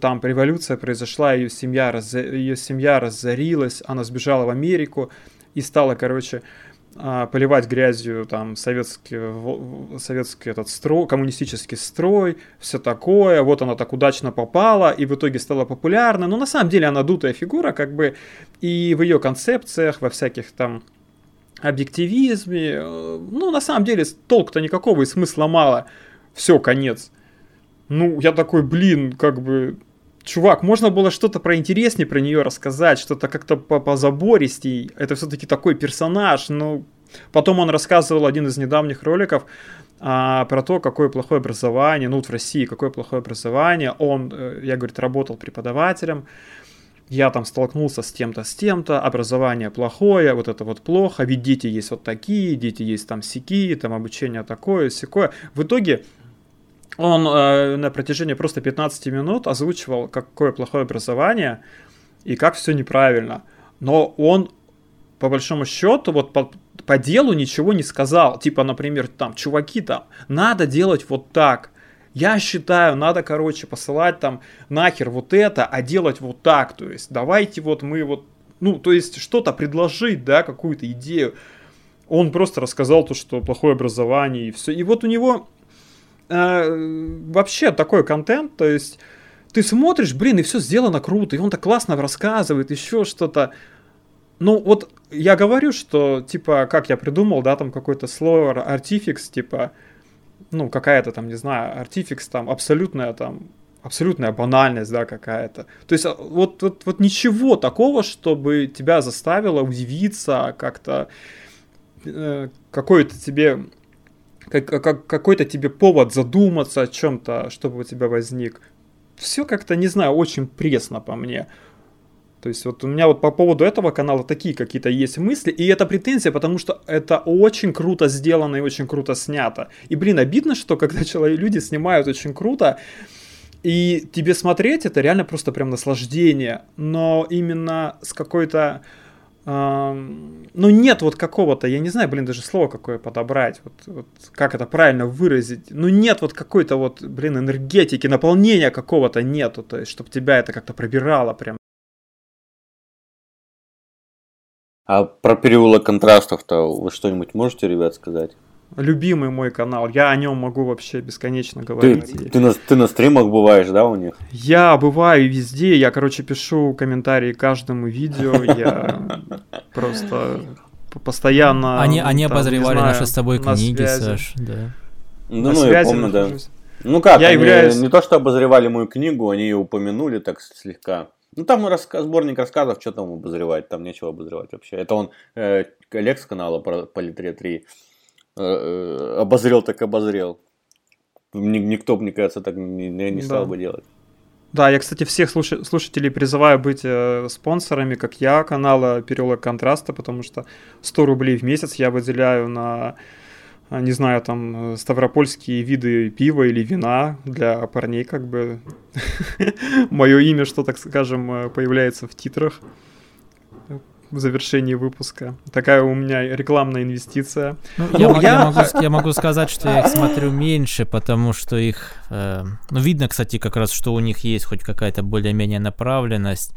там революция произошла, ее семья, раз, ее семья разорилась, она сбежала в Америку и стала, короче, поливать грязью там советский, советский этот строй, коммунистический строй, все такое, вот она так удачно попала и в итоге стала популярна, но на самом деле она дутая фигура, как бы и в ее концепциях, во всяких там объективизме, э, ну на самом деле толк-то никакого и смысла мало, все, конец. Ну, я такой, блин, как бы чувак, можно было что-то проинтереснее про нее рассказать, что-то как-то позабористей. Это все-таки такой персонаж, ну... Потом он рассказывал один из недавних роликов а, про то, какое плохое образование, ну вот в России какое плохое образование. Он, э, я, говорит, работал преподавателем, я там столкнулся с тем-то, с тем-то, образование плохое, вот это вот плохо, ведь дети есть вот такие, дети есть там сякие, там обучение такое, секое. В итоге он э, на протяжении просто 15 минут озвучивал, какое плохое образование и как все неправильно. Но он, по большому счету, вот по, по делу ничего не сказал. Типа, например, там, чуваки, там, надо делать вот так. Я считаю, надо, короче, посылать там нахер вот это, а делать вот так. То есть, давайте вот мы вот, ну, то есть, что-то предложить, да, какую-то идею. Он просто рассказал то, что плохое образование и все. И вот у него э, вообще такой контент, то есть ты смотришь, блин, и все сделано круто, и он так классно рассказывает, еще что-то. Ну, вот я говорю, что, типа, как я придумал, да, там какой-то слово, артификс, типа, ну, какая-то там, не знаю, артификс там, абсолютная там, абсолютная банальность, да, какая-то. То есть а, вот, вот, вот ничего такого, чтобы тебя заставило удивиться как-то, э, какой-то тебе, как, как, какой-то тебе повод задуматься о чем-то, чтобы у тебя возник. Все как-то, не знаю, очень пресно по мне. То есть вот у меня вот по поводу этого канала такие какие-то есть мысли, и это претензия, потому что это очень круто сделано и очень круто снято. И, блин, обидно, что когда человек, люди снимают очень круто, и тебе смотреть это реально просто прям наслаждение, но именно с какой-то... Ну, нет вот какого-то, я не знаю, блин, даже слово какое подобрать, вот, вот как это правильно выразить. Ну, нет вот какой-то вот, блин, энергетики, наполнения какого-то нету, то есть, чтобы тебя это как-то пробирало прям. А про переулок контрастов-то вы что-нибудь можете, ребят, сказать? Любимый мой канал, я о нем могу вообще бесконечно говорить. Ты, ты, на, ты на стримах бываешь, да, у них? Я бываю везде, я, короче, пишу комментарии каждому видео, я просто постоянно... Они, они обозревали наши с тобой книги, Саш, да. Ну, ну я помню, да. Ну как, я они являюсь... не то, что обозревали мою книгу, они ее упомянули так слегка. Ну, там рассказ, сборник рассказов, что там обозревать, там нечего обозревать вообще. Это он, э, Олег с канала Политре 3, э, э, обозрел так обозрел. Никто, мне кажется, так не, не стал да. бы делать. Да, я, кстати, всех слуш- слушателей призываю быть э, спонсорами, как я, канала Переулок Контраста, потому что 100 рублей в месяц я выделяю на а, не знаю, там, э, ставропольские виды пива или вина для парней, как бы. Мое имя, что, так скажем, э, появляется в титрах в завершении выпуска. Такая у меня рекламная инвестиция. Ну, ну, я, я... Я, могу, я могу сказать, что я их смотрю меньше, потому что их... Э, ну, видно, кстати, как раз, что у них есть хоть какая-то более-менее направленность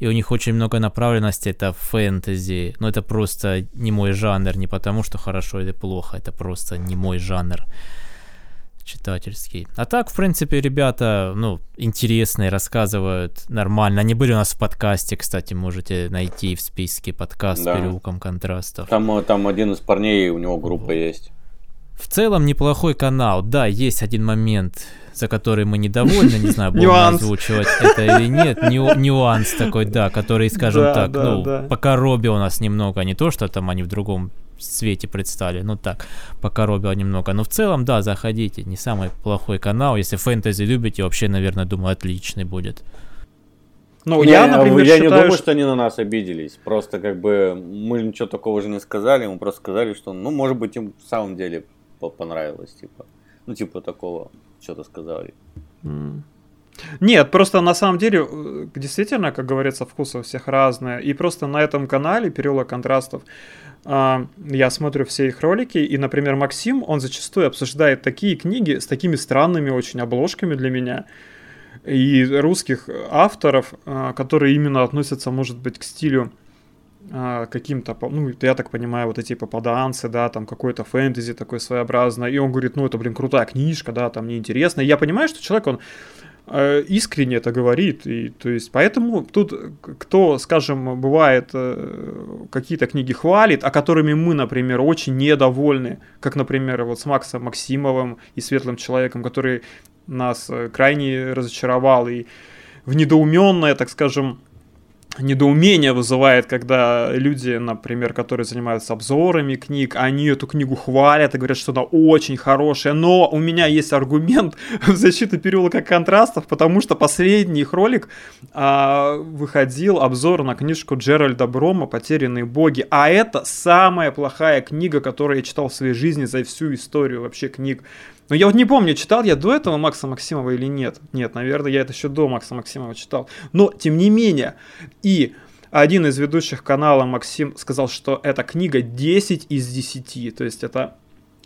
и у них очень много направленности, это фэнтези, но это просто не мой жанр, не потому что хорошо или плохо, это просто не мой жанр читательский. А так, в принципе, ребята, ну, интересные, рассказывают нормально. Они были у нас в подкасте, кстати, можете найти в списке подкаст да. «Переулком контрастов». Там, там один из парней, у него группа вот. есть. В целом неплохой канал. Да, есть один момент, за который мы недовольны, не знаю, будем озвучивать это или нет. Ню, нюанс такой, да, который, скажем да, так, да, ну, да. по коробе у нас немного, не то, что там они в другом свете предстали, ну так, по коробе немного. Но в целом, да, заходите, не самый плохой канал. Если фэнтези любите, вообще, наверное, думаю, отличный будет. Ну, я, я, например, я считаю, не думаю, что... что они на нас обиделись. Просто как бы мы ничего такого же не сказали, мы просто сказали, что, ну, может быть, им в самом деле понравилось, типа. Ну, типа такого, что-то сказали. Mm. Нет, просто на самом деле, э, действительно, как говорится, вкусы у всех разные. И просто на этом канале Переулок контрастов я смотрю все их ролики, и, например, Максим, он зачастую обсуждает такие книги с такими странными очень обложками для меня, и русских авторов, а, которые именно относятся, может быть, к стилю а, каким-то, ну, я так понимаю, вот эти попаданцы, да, там какой-то фэнтези такой своеобразный, и он говорит, ну, это, блин, крутая книжка, да, там мне интересно, и я понимаю, что человек, он искренне это говорит, и, то есть, поэтому тут, кто, скажем, бывает, э, какие-то книги хвалит, а которыми мы, например, очень недовольны, как, например, вот с Максом Максимовым и Светлым Человеком, который нас э, крайне разочаровал, и в недоуменное, так скажем, недоумение вызывает, когда люди, например, которые занимаются обзорами книг, они эту книгу хвалят и говорят, что она очень хорошая, но у меня есть аргумент в защиту переулка контрастов, потому что последний их ролик а, выходил обзор на книжку Джеральда Брома «Потерянные боги», а это самая плохая книга, которую я читал в своей жизни за всю историю вообще книг но я вот не помню, читал я до этого Макса Максимова или нет. Нет, наверное, я это еще до Макса Максимова читал. Но, тем не менее, и один из ведущих канала Максим сказал, что эта книга 10 из 10. То есть это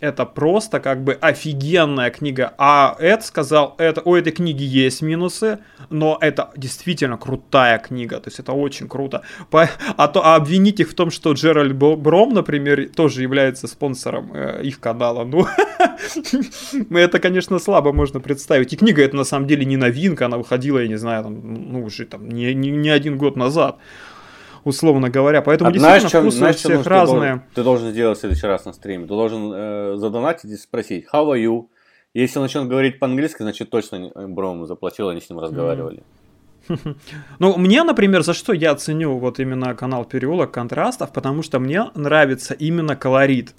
это просто как бы офигенная книга. А Эд сказал, это, у этой книги есть минусы, но это действительно крутая книга, то есть это очень круто. По, а, то, а обвинить их в том, что Джеральд Бром, например, тоже является спонсором э, их канала, ну, это, конечно, слабо можно представить. И книга это на самом деле не новинка, она выходила, я не знаю, там, ну, уже там не, не, не один год назад условно говоря. Поэтому а действительно знаешь, вкусы знаешь, у всех разные. Ты должен, ты должен сделать в следующий раз на стриме. Ты должен э, задонатить и спросить, how are you? Если он начнет говорить по-английски, значит точно Бром заплатил, они с ним разговаривали. Ну, мне, например, за что я ценю вот именно канал Переулок Контрастов, потому что мне нравится именно колорит.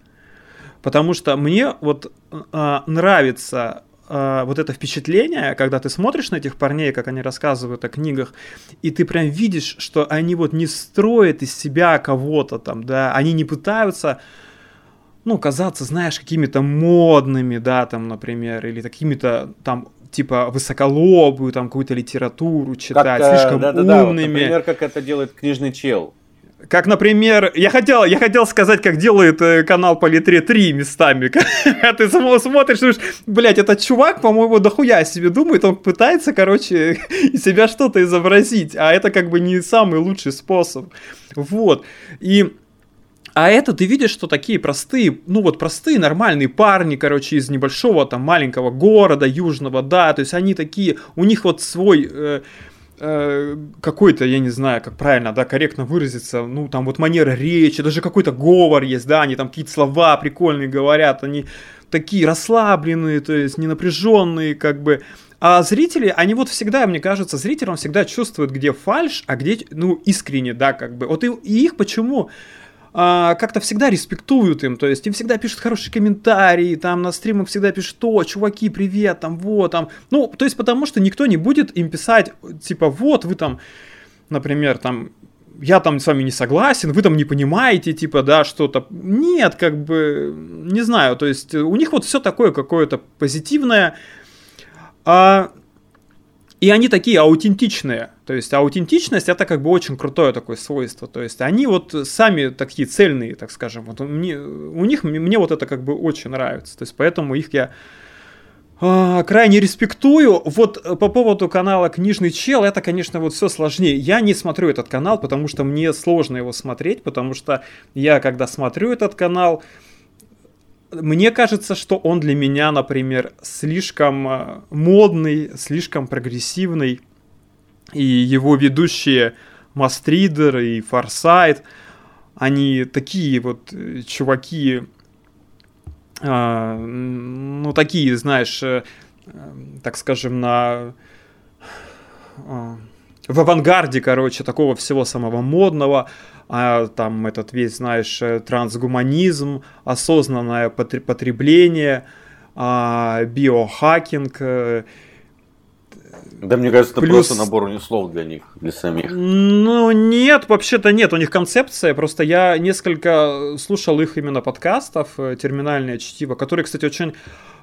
Потому что мне вот э, нравится э, вот это впечатление, когда ты смотришь на этих парней, как они рассказывают о книгах, и ты прям видишь, что они вот не строят из себя кого-то там, да, они не пытаются ну, казаться, знаешь, какими-то модными, да, там, например, или какими-то там типа высоколобую, там какую-то литературу читать, как, слишком да, да, умными. Да, например, как это делает книжный чел. Как, например, я хотел, я хотел сказать, как делает э, канал по Литре 3 местами. Когда ты смотришь, думаешь, блядь, этот чувак, по-моему, дохуя о себе думает, он пытается, короче, из себя что-то изобразить, а это как бы не самый лучший способ. Вот. И а это ты видишь, что такие простые, ну вот простые нормальные парни, короче, из небольшого там маленького города южного, да, то есть они такие, у них вот свой Э, какой-то, я не знаю, как правильно, да, корректно выразиться, ну, там вот манера речи, даже какой-то говор есть, да, они там какие-то слова прикольные говорят, они такие расслабленные, то есть не напряженные, как бы. А зрители, они вот всегда, мне кажется, зрителям всегда чувствуют, где фальш, а где, ну, искренне, да, как бы. Вот и, и их почему а, как-то всегда респектуют им, то есть им всегда пишут хорошие комментарии, там на стримах всегда пишут, о, чуваки, привет, там, вот, там, ну, то есть потому что никто не будет им писать, типа, вот, вы там, например, там, я там с вами не согласен, вы там не понимаете, типа, да, что-то. Нет, как бы, не знаю, то есть у них вот все такое какое-то позитивное. А и они такие аутентичные. То есть аутентичность это как бы очень крутое такое свойство. То есть они вот сами такие цельные, так скажем. Вот мне, у них мне вот это как бы очень нравится. То есть поэтому их я э, крайне респектую. Вот по поводу канала Книжный Чел, это, конечно, вот все сложнее. Я не смотрю этот канал, потому что мне сложно его смотреть, потому что я, когда смотрю этот канал, мне кажется, что он для меня, например, слишком э, модный, слишком прогрессивный, и его ведущие Мастридер и Форсайт, они такие вот э, чуваки, э, ну такие, знаешь, э, э, так скажем, на э, в авангарде, короче, такого всего самого модного, а там этот весь, знаешь, э, трансгуманизм, осознанное потребление, а, биохакинг. Э, да, мне кажется, это Плюс... просто набор слов для них, для самих. Ну, нет, вообще-то нет, у них концепция, просто я несколько слушал их именно подкастов, э, терминальное чтиво, которые, кстати, очень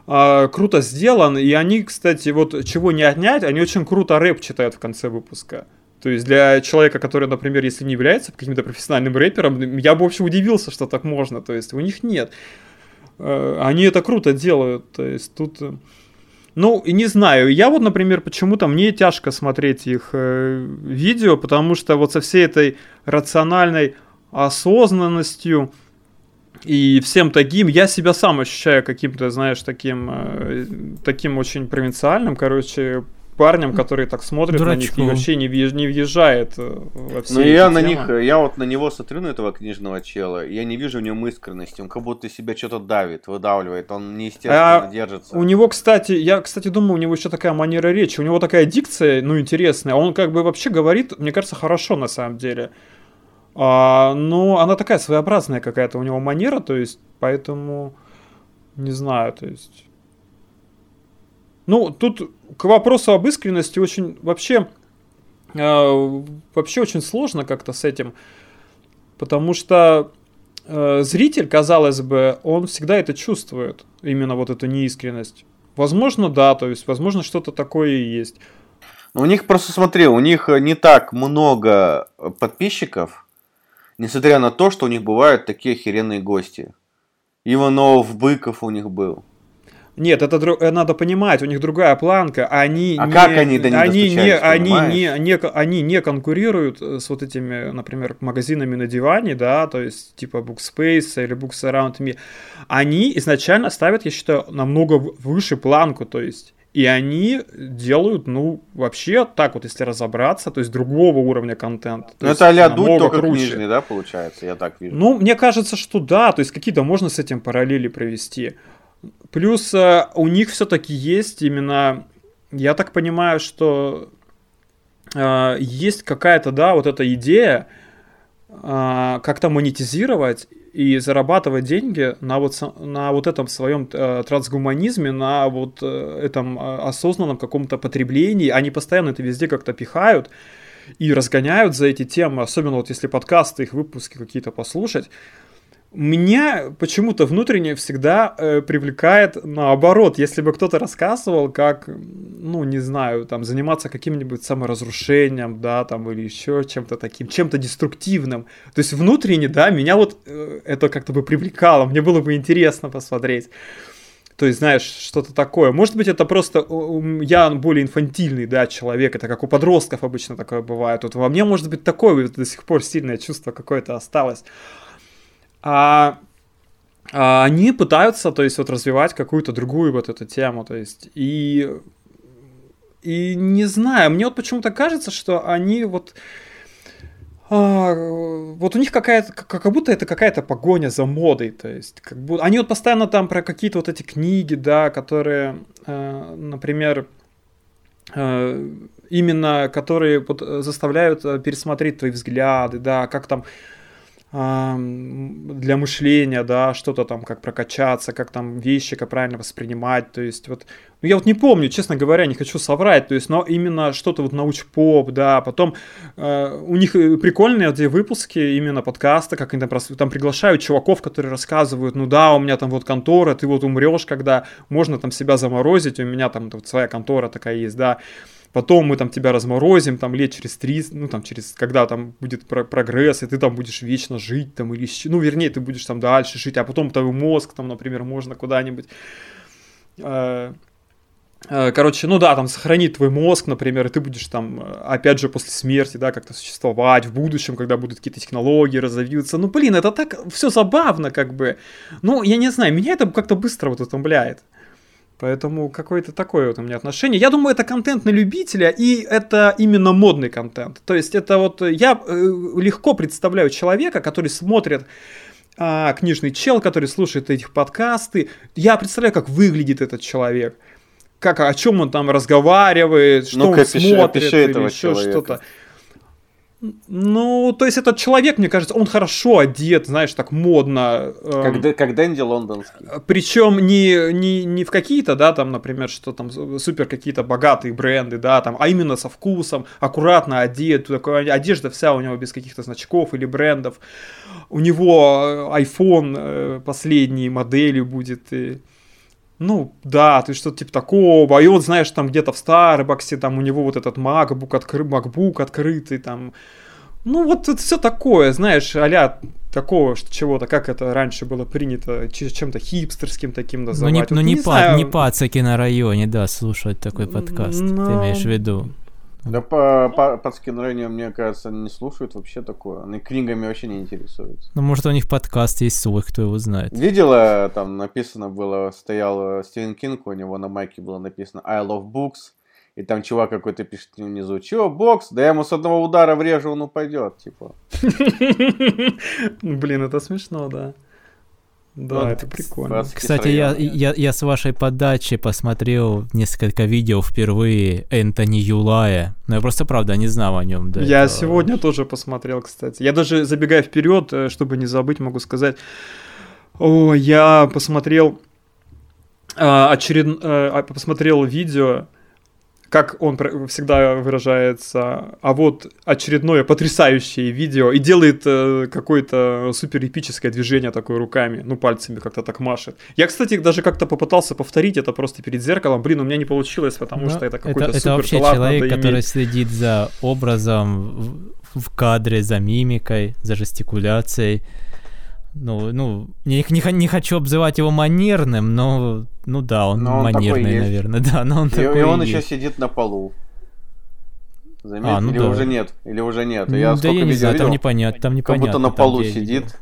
э, круто сделан, и они, кстати, вот чего не отнять, они очень круто рэп читают в конце выпуска. То есть для человека, который, например, если не является каким-то профессиональным рэпером, я бы вообще удивился, что так можно. То есть у них нет. Э, они это круто делают. То есть тут... Э, ну, не знаю, я вот, например, почему-то мне тяжко смотреть их э, видео, потому что вот со всей этой рациональной осознанностью и всем таким, я себя сам ощущаю каким-то, знаешь, таким, э, таким очень провинциальным, короче, парням, которые так смотрят Дурачку. на них и вообще не, въезж, не въезжает э, во все Ну я на них, я вот на него смотрю, на этого книжного чела, я не вижу в нем искренности, он как будто себя что-то давит, выдавливает, он неестественно а держится. У него, кстати, я, кстати, думаю, у него еще такая манера речи, у него такая дикция, ну, интересная, он как бы вообще говорит, мне кажется, хорошо на самом деле. А, но она такая своеобразная какая-то у него манера, то есть, поэтому, не знаю, то есть... Ну, тут к вопросу об искренности очень вообще э, вообще очень сложно как-то с этим, потому что э, зритель, казалось бы, он всегда это чувствует, именно вот эту неискренность. Возможно, да, то есть, возможно, что-то такое и есть. У них просто смотри, у них не так много подписчиков, несмотря на то, что у них бывают такие охеренные гости. Иванов, Быков у них был. Нет, это э, надо понимать, у них другая планка. Они а не, как они до них они не, они не, не, они не конкурируют э, с вот этими, например, магазинами на диване, да, то есть типа Bookspace или Books Around Me. Они изначально ставят, я считаю, намного выше планку, то есть и они делают, ну, вообще, так вот, если разобраться, то есть другого уровня контента. Ну, это а-ля дуть, только круче. книжный, да, получается? Я так вижу. Ну, мне кажется, что да, то есть какие-то можно с этим параллели провести. Плюс э, у них все-таки есть именно, я так понимаю, что э, есть какая-то, да, вот эта идея э, как-то монетизировать и зарабатывать деньги на вот, на вот этом своем э, трансгуманизме, на вот э, этом э, осознанном каком-то потреблении. Они постоянно это везде как-то пихают и разгоняют за эти темы, особенно вот если подкасты, их выпуски какие-то послушать меня почему-то внутренне всегда э, привлекает наоборот, если бы кто-то рассказывал, как, ну, не знаю, там, заниматься каким-нибудь саморазрушением, да, там, или еще чем-то таким, чем-то деструктивным. То есть внутренне, да, меня вот э, это как-то бы привлекало, мне было бы интересно посмотреть. То есть, знаешь, что-то такое. Может быть, это просто я более инфантильный, да, человек. Это как у подростков обычно такое бывает. Вот во мне, может быть, такое до сих пор сильное чувство какое-то осталось а, а они пытаются, то есть, вот развивать какую-то другую вот эту тему, то есть, и, и не знаю, мне вот почему-то кажется, что они вот, а, вот у них какая-то, как будто это какая-то погоня за модой, то есть, как будто, они вот постоянно там про какие-то вот эти книги, да, которые, э, например, э, именно которые вот заставляют э, пересмотреть твои взгляды, да, как там для мышления, да, что-то там, как прокачаться, как там вещи, как правильно воспринимать, то есть вот, ну я вот не помню, честно говоря, не хочу соврать, то есть, но именно что-то вот науч-поп, да, потом э, у них прикольные эти выпуски, именно подкаста, как они там, там приглашают чуваков, которые рассказывают, ну да, у меня там вот контора, ты вот умрешь, когда можно там себя заморозить, у меня там вот своя контора такая есть, да, потом мы там тебя разморозим, там лет через три, ну там через, когда там будет про прогресс, и ты там будешь вечно жить там или, ну вернее, ты будешь там дальше жить, а потом твой мозг там, например, можно куда-нибудь э, э, Короче, ну да, там сохранить твой мозг, например, и ты будешь там, э, опять же, после смерти, да, как-то существовать в будущем, когда будут какие-то технологии разовьются. Ну, блин, это так все забавно, как бы. Ну, я не знаю, меня это как-то быстро вот утомляет. Поэтому какое-то такое вот у меня отношение. Я думаю, это контент на любителя, и это именно модный контент. То есть это вот я э, легко представляю человека, который смотрит а, книжный чел, который слушает этих подкасты. Я представляю, как выглядит этот человек. Как, о чем он там разговаривает, что ну он опиши, смотрит, опиши или еще что-то. Ну, то есть этот человек, мне кажется, он хорошо одет, знаешь, так модно. Эм, как, эм, как Дэнди лондонский. Причем не, не, не в какие-то, да, там, например, что там супер какие-то богатые бренды, да, там, а именно со вкусом, аккуратно одет, такой, одежда вся у него без каких-то значков или брендов. У него э, iPhone э, последней модели будет. И ну, да, ты что-то типа такого, и он, знаешь, там где-то в Старбаксе, там у него вот этот MacBook, откры... MacBook открытый, там, ну, вот это все такое, знаешь, а такого что чего-то, как это раньше было принято, чем-то хипстерским таким называть. Ну, не, вот, ну, не, не, не пацаки на районе, да, слушать такой подкаст, Но... ты имеешь в виду? Да по, по, под скинрейне, мне кажется, не слушают вообще такое. Они книгами вообще не интересуются. Ну, может, у них подкаст есть свой, кто его знает. Видела, там написано было, стоял Стивен Кинг, у него на майке было написано I love books. И там чувак какой-то пишет внизу, чего, бокс? Да я ему с одного удара врежу, он упадет, типа. Блин, это смешно, да. Да, вот, это прикольно. Кстати, я, я, я с вашей подачи посмотрел несколько видео впервые Энтони Юлая. Но я просто, правда, не знал о нем. Да, я этого. сегодня тоже посмотрел, кстати. Я даже забегая вперед, э, чтобы не забыть, могу сказать. О, я посмотрел э, очеред... э, посмотрел видео как он всегда выражается, а вот очередное потрясающее видео и делает э, какое-то супер эпическое движение такое руками, ну пальцами как-то так машет. Я, кстати, даже как-то попытался повторить это просто перед зеркалом, блин, у меня не получилось, потому Но ну, что это какой-то это, супер Это вообще человек, который следит за образом в, в кадре, за мимикой, за жестикуляцией. Ну, ну не, не, не хочу обзывать его манерным, но, ну да, он, он манерный, наверное, да, но он и, такой и он есть. еще сидит на полу. Заметь, а, ну или да. уже нет, или уже нет. Я да я не знаю, видел, там непонятно, там непонятно. Как будто на полу сидит.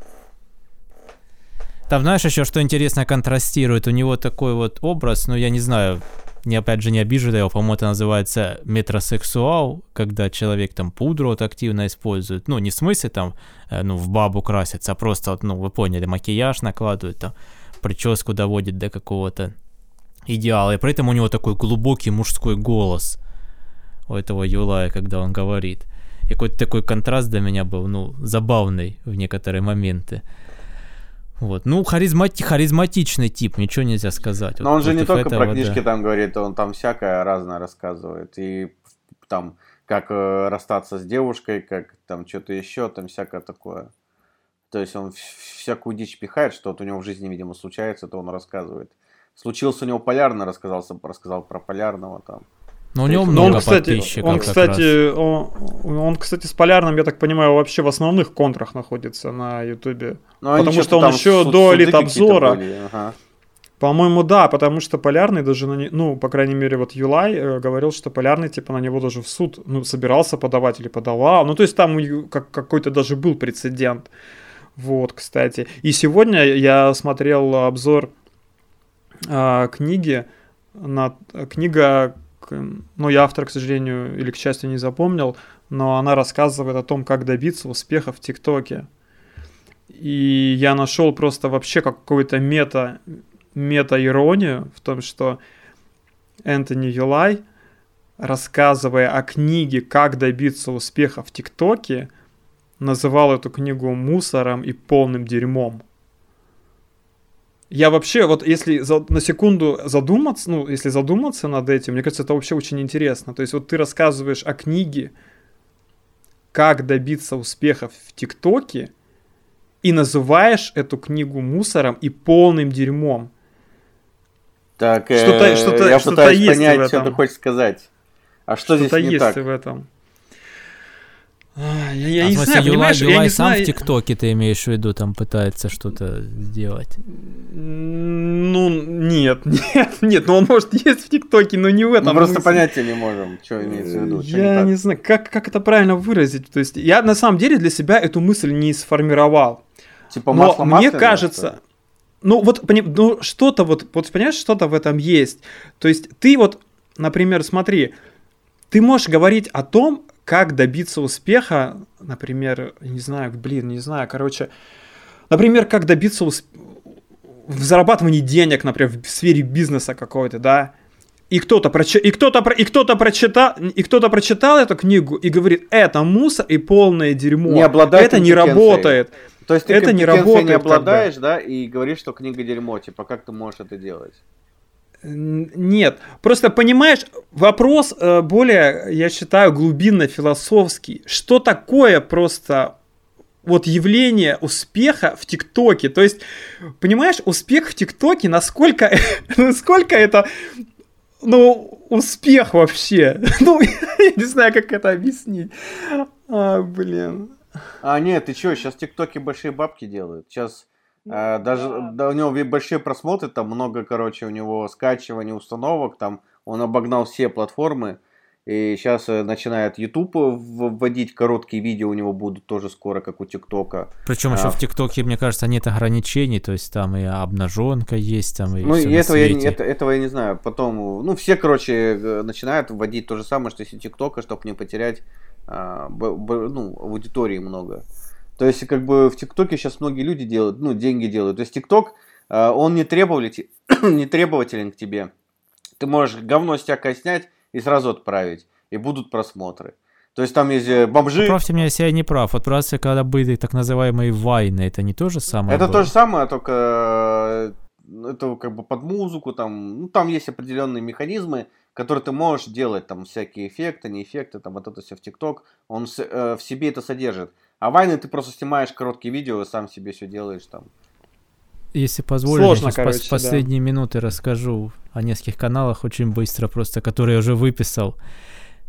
Там, знаешь, еще что интересно контрастирует. У него такой вот образ, ну, я не знаю, не, опять же, не обижу его, по-моему, это называется метросексуал, когда человек там пудру вот активно использует. Ну, не в смысле там, э, ну, в бабу красится, а просто, ну, вы поняли, макияж накладывает, там, прическу доводит до какого-то идеала. И при этом у него такой глубокий мужской голос у этого Юлая, когда он говорит. И какой-то такой контраст для меня был, ну, забавный в некоторые моменты. Вот. Ну, харизмати- харизматичный тип, ничего нельзя сказать. Но вот он же не только этого, про книжки да. там говорит, он там всякое разное рассказывает. И там, как э, расстаться с девушкой, как там что-то еще, там всякое такое. То есть он всякую дичь пихает, что вот у него в жизни, видимо, случается, то он рассказывает. Случился у него полярно, рассказал, рассказал про полярного там. Но у него много он, кстати, подписчиков. Он, кстати, он, он, кстати, с полярным, я так понимаю, вообще в основных контрах находится на Ютубе. Ну, потому что он еще суд, до элит обзора. Ага. По-моему, да, потому что Полярный даже, на не... ну, по крайней мере, вот Юлай э, говорил, что Полярный, типа, на него даже в суд, ну, собирался подавать или подавал. Ну, то есть там как, какой-то даже был прецедент. Вот, кстати. И сегодня я смотрел обзор э, книги, на... книга ну, я автор, к сожалению, или к счастью, не запомнил, но она рассказывает о том, как добиться успеха в ТикТоке. И я нашел просто вообще какую-то мета, мета-иронию в том, что Энтони Юлай, рассказывая о книге «Как добиться успеха в ТикТоке», называл эту книгу мусором и полным дерьмом. Я вообще, вот если за, на секунду задуматься, ну, если задуматься над этим, мне кажется, это вообще очень интересно. То есть вот ты рассказываешь о книге, как добиться успеха в ТикТоке, и называешь эту книгу мусором и полным дерьмом. Так, что-то, э, что-то, я что-то пытаюсь есть понять, в этом. что ты хочешь сказать. А что, что здесь не есть так? в этом. А, я, я а, не смысле, знаю, Юлай, понимаешь, Юлай я не сам знаю... в ТикТоке, ты имеешь в виду, там пытается что-то сделать? Ну, нет, нет, нет, ну он может есть в ТикТоке, но не в этом. Мы просто понятия не можем, что имеется в виду. Я не, не знаю, как, как это правильно выразить. То есть я на самом деле для себя эту мысль не сформировал. Типа масло Но мне кажется, ну вот, ну что-то вот, вот понимаешь, что-то в этом есть. То есть ты вот, например, смотри, ты можешь говорить о том, как добиться успеха, например, не знаю, блин, не знаю, короче, например, как добиться усп... в зарабатывании денег, например, в сфере бизнеса какой-то, да, и кто-то прочи... и кто-то и кто-то прочитал и кто-то прочитал эту книгу и говорит, это мусор и полное дерьмо, не обладает это не работает. То есть ты это не работает, не обладаешь, да, и говоришь, что книга дерьмо, типа как ты можешь это делать? Нет, просто понимаешь, вопрос э, более, я считаю, глубинно-философский. Что такое просто вот явление успеха в ТикТоке? То есть, понимаешь, успех в ТикТоке, насколько, насколько это, ну, успех вообще? Ну, я не знаю, как это объяснить. А, блин. А, нет, ты что, сейчас ТикТоки большие бабки делают. Сейчас а, даже да, у него большие просмотры, там много, короче, у него скачиваний установок, там он обогнал все платформы. И сейчас э, начинает YouTube вводить короткие видео, у него будут тоже скоро, как у ТикТока. Причем а, еще в ТикТоке, мне кажется, нет ограничений, то есть там и обнаженка есть, там и Ну, и этого, я, это, этого я не знаю. Потом, ну, все, короче, начинают вводить то же самое, что и ТикТока, чтобы не потерять а, б, б, ну, аудитории много. То есть, как бы в ТикТоке сейчас многие люди делают, ну, деньги делают. То есть, ТикТок, э, он не, требователь, не требователен к тебе. Ты можешь говно всякое снять и сразу отправить, и будут просмотры. То есть там есть э, бомжи. Поправьте меня, если я не прав. Вот когда были так называемые вайны, это не то же самое? Это было? то же самое, только э, это как бы под музыку, там, ну, там есть определенные механизмы, которые ты можешь делать, там, всякие эффекты, не эффекты, там, вот это все в ТикТок, он в себе это содержит. А вайны ты просто снимаешь короткие видео и сам себе все делаешь там. Если позволишь, Сложно, я короче, пос- последние да. минуты расскажу о нескольких каналах очень быстро, просто которые я уже выписал.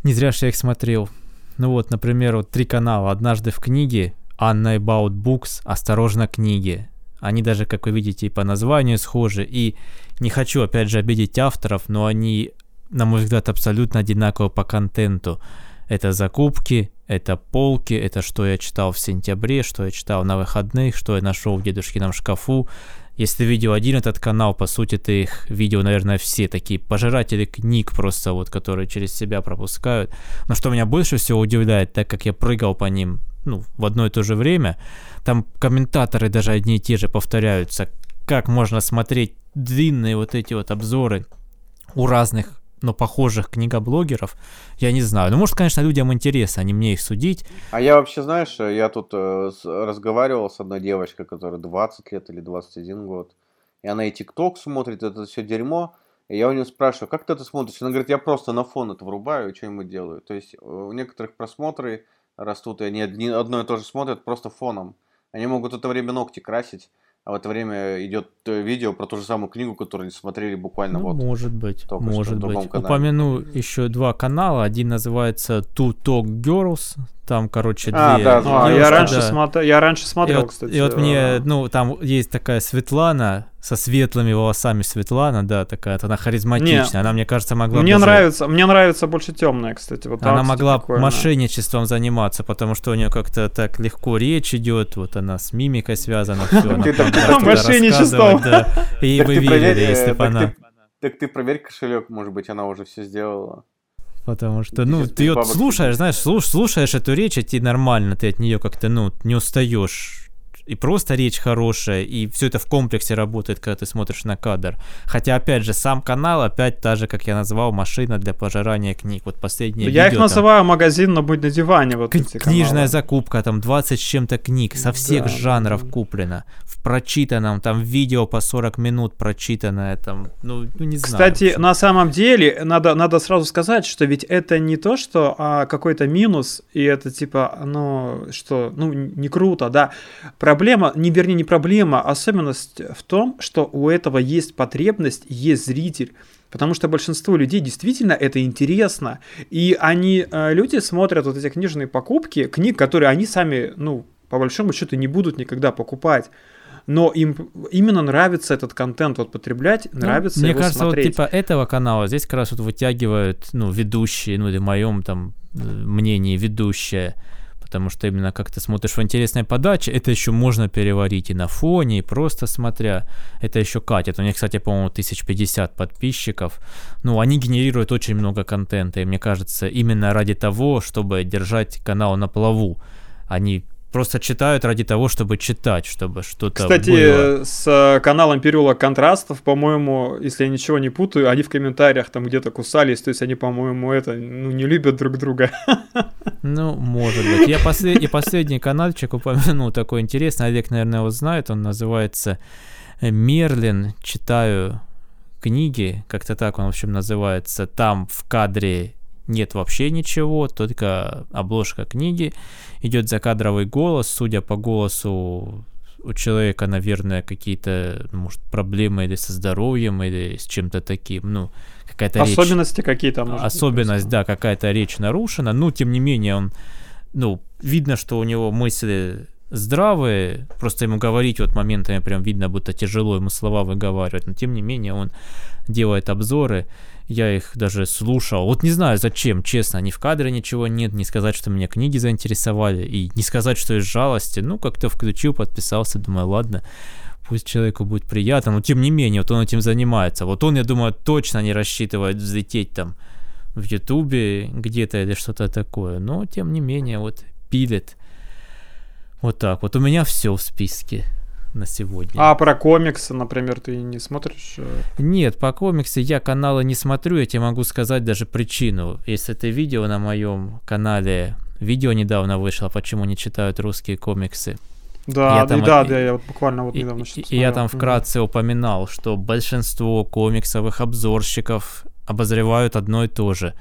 Не зря что я их смотрел. Ну вот, например, вот три канала. Однажды в книге, Anna About Books «Осторожно, книги». Они даже, как вы видите, и по названию схожи. И не хочу, опять же, обидеть авторов, но они, на мой взгляд, абсолютно одинаковы по контенту. Это закупки, это полки, это что я читал в сентябре, что я читал на выходных, что я нашел в дедушкином шкафу. Если ты видел один этот канал, по сути, ты их видел, наверное, все такие пожиратели книг просто вот, которые через себя пропускают. Но что меня больше всего удивляет, так как я прыгал по ним, ну, в одно и то же время, там комментаторы даже одни и те же повторяются. Как можно смотреть длинные вот эти вот обзоры у разных но похожих книгоблогеров, я не знаю. Ну, может, конечно, людям интересно, не мне их судить. А я вообще, знаешь, я тут э, разговаривал с одной девочкой, которая 20 лет или 21 год, и она и ТикТок смотрит, это все дерьмо, и я у нее спрашиваю, как ты это смотришь? Она говорит, я просто на фон это врубаю и что-нибудь делаю. То есть у некоторых просмотры растут, и они одно и то же смотрят просто фоном. Они могут это время ногти красить, а в это время идет э, видео про ту же самую книгу, которую смотрели буквально ну, вот. Может быть, может быть. Канале. Упомяну еще два канала. Один называется Two Talk Girls, там, короче, а, две. Да, а, я, раньше да. смотр... я раньше смотрел, и вот, кстати. И вот мне, ну, там есть такая Светлана, со светлыми волосами Светлана, да, такая, она харизматичная, не, она, мне кажется, могла Мне даже... нравится, мне нравится больше темная, кстати. Вот она могла прикольно. мошенничеством заниматься, потому что у нее как-то так легко речь идет, вот она с мимикой связана, все, она Мошенничеством. И вы видели, если бы она... Так ты проверь кошелек, может быть, она уже все сделала. Потому что, ну, ты вот слушаешь, знаешь, слушаешь эту речь, и тебе нормально, ты от нее как-то, ну, не устаешь и просто речь хорошая, и все это в комплексе работает, когда ты смотришь на кадр. Хотя, опять же, сам канал, опять та же, как я назвал, машина для пожирания книг. Вот последнее Я видео, их называю там, магазин, но будь на диване. Вот к- эти книжная каналы. закупка, там 20 с чем-то книг, со всех да, жанров куплено. В прочитанном, там видео по 40 минут прочитанное, там, ну, ну не знаю. Кстати, на самом деле, надо, надо сразу сказать, что ведь это не то, что а, какой-то минус, и это типа, ну, что, ну, не круто, да. Про проблема, не вернее не проблема, а особенность в том, что у этого есть потребность, есть зритель. Потому что большинство людей действительно это интересно. И они, э, люди смотрят вот эти книжные покупки, книг, которые они сами, ну, по большому счету, не будут никогда покупать но им именно нравится этот контент вот потреблять, ну, нравится Мне его кажется, смотреть. вот типа этого канала здесь как раз вот вытягивают, ну, ведущие, ну, или в моем там э, мнении ведущая потому что именно как ты смотришь в интересной подаче, это еще можно переварить и на фоне, и просто смотря. Это еще катит. У них, кстати, по-моему, 1050 подписчиков. Ну, они генерируют очень много контента, и мне кажется, именно ради того, чтобы держать канал на плаву. Они просто читают ради того, чтобы читать, чтобы что-то Кстати, было. с э, каналом Переулок Контрастов, по-моему, если я ничего не путаю, они в комментариях там где-то кусались, то есть они, по-моему, это, ну, не любят друг друга. Ну, может быть. Я послед... И последний каналчик упомянул такой интересный, Олег, наверное, его знает, он называется Мерлин, читаю книги, как-то так он, в общем, называется. Там в кадре нет вообще ничего, только обложка книги, идет закадровый голос, судя по голосу у человека, наверное, какие-то, ну, может, проблемы или со здоровьем, или с чем-то таким, ну, какая-то Особенности речь, какие-то, может Особенность, быть, да, какая-то речь нарушена, но, тем не менее, он, ну, видно, что у него мысли здравые, просто ему говорить вот моментами прям видно, будто тяжело ему слова выговаривать, но, тем не менее, он делает обзоры, я их даже слушал. Вот не знаю зачем, честно, ни в кадре ничего нет, не сказать, что меня книги заинтересовали, и не сказать, что из жалости. Ну, как-то включил, подписался, думаю, ладно, пусть человеку будет приятно, но тем не менее, вот он этим занимается. Вот он, я думаю, точно не рассчитывает взлететь там в Ютубе где-то или что-то такое, но тем не менее, вот пилит. Вот так вот. У меня все в списке на сегодня. А про комиксы, например, ты не смотришь? Э? Нет, по комиксы я каналы не смотрю, я тебе могу сказать даже причину. Если ты видел на моем канале, видео недавно вышло, почему не читают русские комиксы. Да, я там, да, да, я вот буквально вот недавно и, и я там вкратце упоминал, что большинство комиксовых обзорщиков обозревают одно и то же.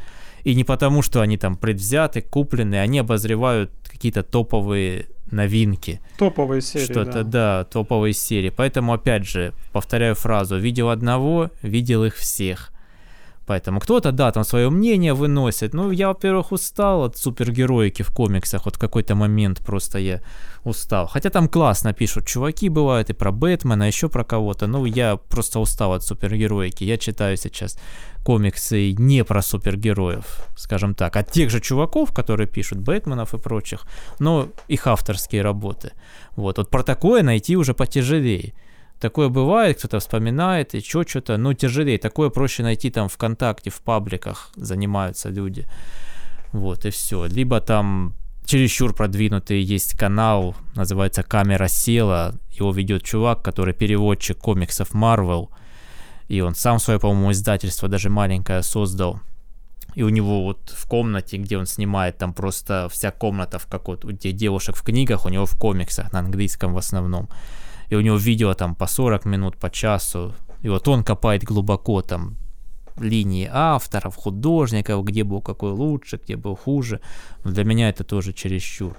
И не потому, что они там предвзяты, куплены, они обозревают какие-то топовые новинки. Топовые серии, Что-то, да. да, топовые серии. Поэтому, опять же, повторяю фразу, видел одного, видел их всех. Поэтому кто-то, да, там свое мнение выносит. Ну, я, во-первых, устал от супергероики в комиксах. Вот в какой-то момент просто я устал. Хотя там классно пишут чуваки бывают и про Бэтмена, еще про кого-то. Ну, я просто устал от супергероики. Я читаю сейчас комиксы не про супергероев, скажем так, от тех же чуваков, которые пишут Бэтменов и прочих, но их авторские работы. Вот, вот про такое найти уже потяжелее. Такое бывает, кто-то вспоминает, и что, что-то, но тяжелее. Такое проще найти там ВКонтакте, в пабликах занимаются люди. Вот, и все. Либо там чересчур продвинутый есть канал, называется «Камера села». Его ведет чувак, который переводчик комиксов Marvel. И он сам свое, по-моему, издательство даже маленькое создал. И у него вот в комнате, где он снимает, там просто вся комната, в как вот, где девушек в книгах, у него в комиксах, на английском в основном. И у него видео там по 40 минут, по часу. И вот он копает глубоко там линии авторов, художников, где был какой лучше, где был хуже. Но для меня это тоже чересчур.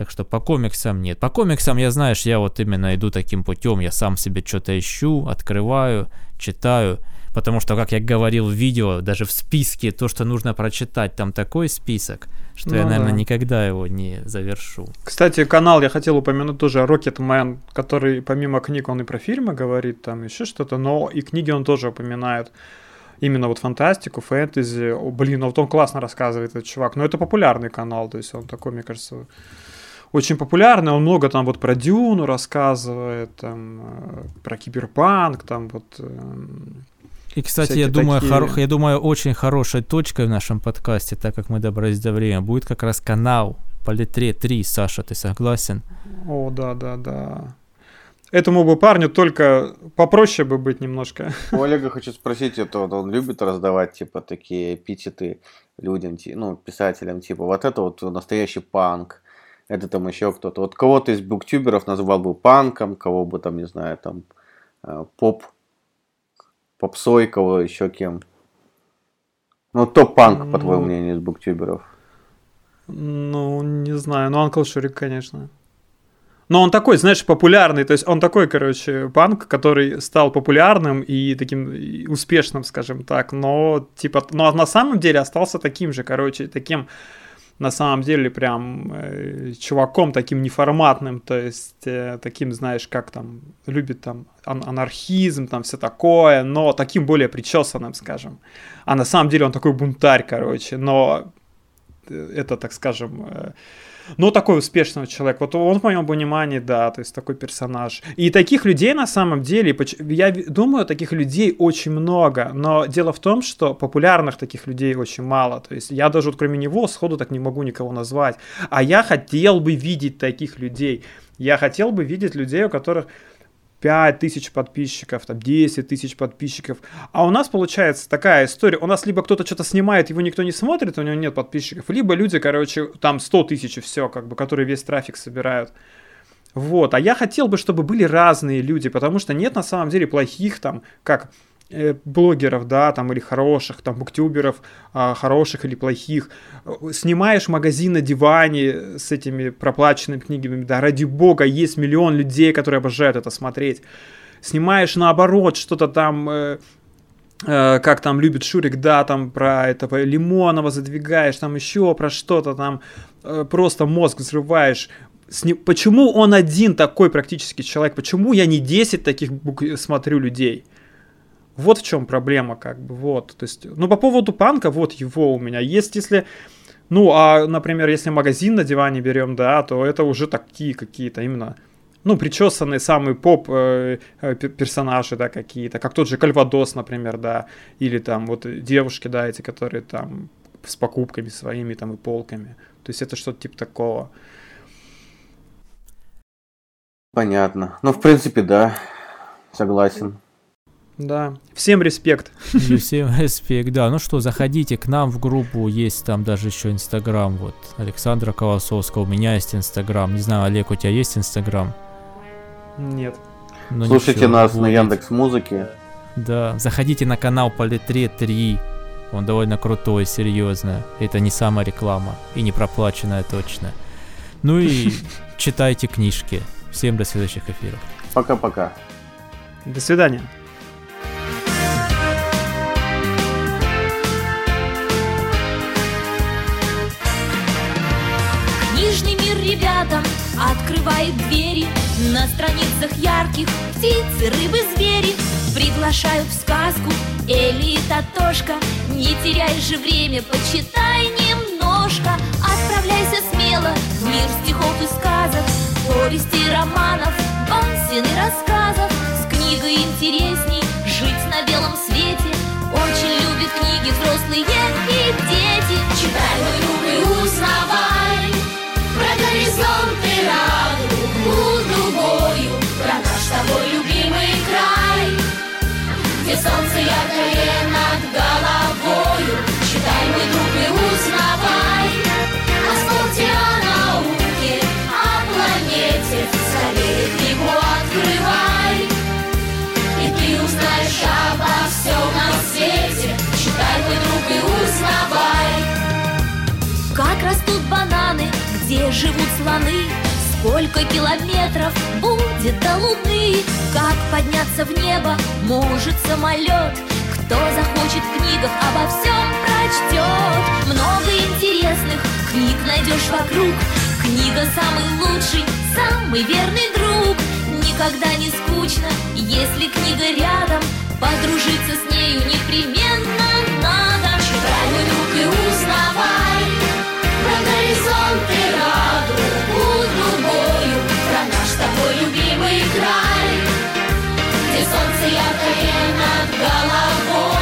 Так что по комиксам нет. По комиксам, я, знаешь, я вот именно иду таким путем. Я сам себе что-то ищу, открываю, читаю. Потому что, как я говорил в видео, даже в списке, то, что нужно прочитать, там такой список, что ну, я, наверное, да. никогда его не завершу. Кстати, канал я хотел упомянуть тоже Rocketman, который помимо книг он и про фильмы говорит, там еще что-то, но и книги он тоже упоминает именно вот фантастику, фэнтези. О, блин, ну вот он классно рассказывает, этот чувак. Но это популярный канал, то есть он такой, мне кажется, очень популярный. Он много там вот про Дюну рассказывает, там, э, про киберпанк, там вот... Эм, И, кстати, я думаю, такие... хоро... я думаю, очень хорошей точкой в нашем подкасте, так как мы добрались до времени, будет как раз канал по литре 3. Саша, ты согласен? О, да, да, да этому бы парню только попроще бы быть немножко. У Олега хочу спросить, это вот он любит раздавать типа такие эпитеты людям, ну, писателям, типа вот это вот настоящий панк, это там еще кто-то. Вот кого-то из буктюберов назвал бы панком, кого бы там, не знаю, там э, поп, попсой, кого еще кем. Ну, топ-панк, ну, по твоему мнению, из буктюберов. Ну, не знаю. Ну, Анкл Шурик, конечно. Но он такой, знаешь, популярный, то есть он такой, короче, панк, который стал популярным и таким успешным, скажем так, но типа, но на самом деле остался таким же, короче, таким на самом деле прям э, чуваком таким неформатным, то есть э, таким, знаешь, как там, любит там ан- анархизм, там все такое, но таким более причесанным, скажем. А на самом деле он такой бунтарь, короче, но э, это, так скажем, э, ну, такой успешный человек. Вот он, в моем понимании, да, то есть такой персонаж. И таких людей на самом деле, я думаю, таких людей очень много, но дело в том, что популярных таких людей очень мало. То есть я даже вот кроме него сходу так не могу никого назвать. А я хотел бы видеть таких людей. Я хотел бы видеть людей, у которых 5 тысяч подписчиков, там 10 тысяч подписчиков. А у нас получается такая история. У нас либо кто-то что-то снимает, его никто не смотрит, у него нет подписчиков, либо люди, короче, там 100 тысяч и все, как бы, которые весь трафик собирают. Вот, а я хотел бы, чтобы были разные люди, потому что нет на самом деле плохих там, как блогеров, да, там, или хороших, там, буктюберов, а, хороших или плохих, снимаешь магазин на диване с этими проплаченными книгами, да, ради бога, есть миллион людей, которые обожают это смотреть. Снимаешь наоборот что-то там, э, э, как там любит Шурик, да, там про этого Лимонова задвигаешь, там еще про что-то там, э, просто мозг взрываешь, Почему он один такой практически человек? Почему я не 10 таких смотрю людей? Вот в чем проблема, как бы, вот. То есть, ну, по поводу панка, вот его у меня есть, если... Ну, а, например, если магазин на диване берем, да, то это уже такие какие-то именно, ну, причесанные самые поп э, э, персонажи, да, какие-то, как тот же Кальвадос, например, да, или там вот девушки, да, эти, которые там с покупками своими там и полками. То есть это что-то типа такого. Понятно. Ну, в принципе, да, согласен. Да. Всем респект. Всем респект, да. Ну что, заходите к нам в группу, есть там даже еще Инстаграм, вот, Александра Колосовского, у меня есть Инстаграм. Не знаю, Олег, у тебя есть Инстаграм? Нет. Ну, Слушайте ничего, нас будет. на Яндекс Музыке. Да, заходите на канал Политре 3. Он довольно крутой, серьезно. Это не самая реклама. И не проплаченная точно. Ну и читайте книжки. Всем до следующих эфиров. Пока-пока. До свидания. Летом Открывает двери. На страницах ярких Птицы, рыбы, звери Приглашают в сказку. Эли и Татошка Не теряй же время, почитай немножко. Отправляйся смело в мир стихов и сказок Повести, романов, басен и рассказов. С книгой интересней жить на белом свете. Очень любят книги взрослые живут слоны, Сколько километров будет до Луны? Как подняться в небо может самолет? Кто захочет в книгах обо всем прочтет? Много интересных книг найдешь вокруг. Книга самый лучший, самый верный друг. Никогда не скучно, если книга рядом. Подружиться с нею непременно надо. Читай, друг, и узнавай горизонты радугу другую, Про наш с тобой любимый край. Где солнце яркое над головой.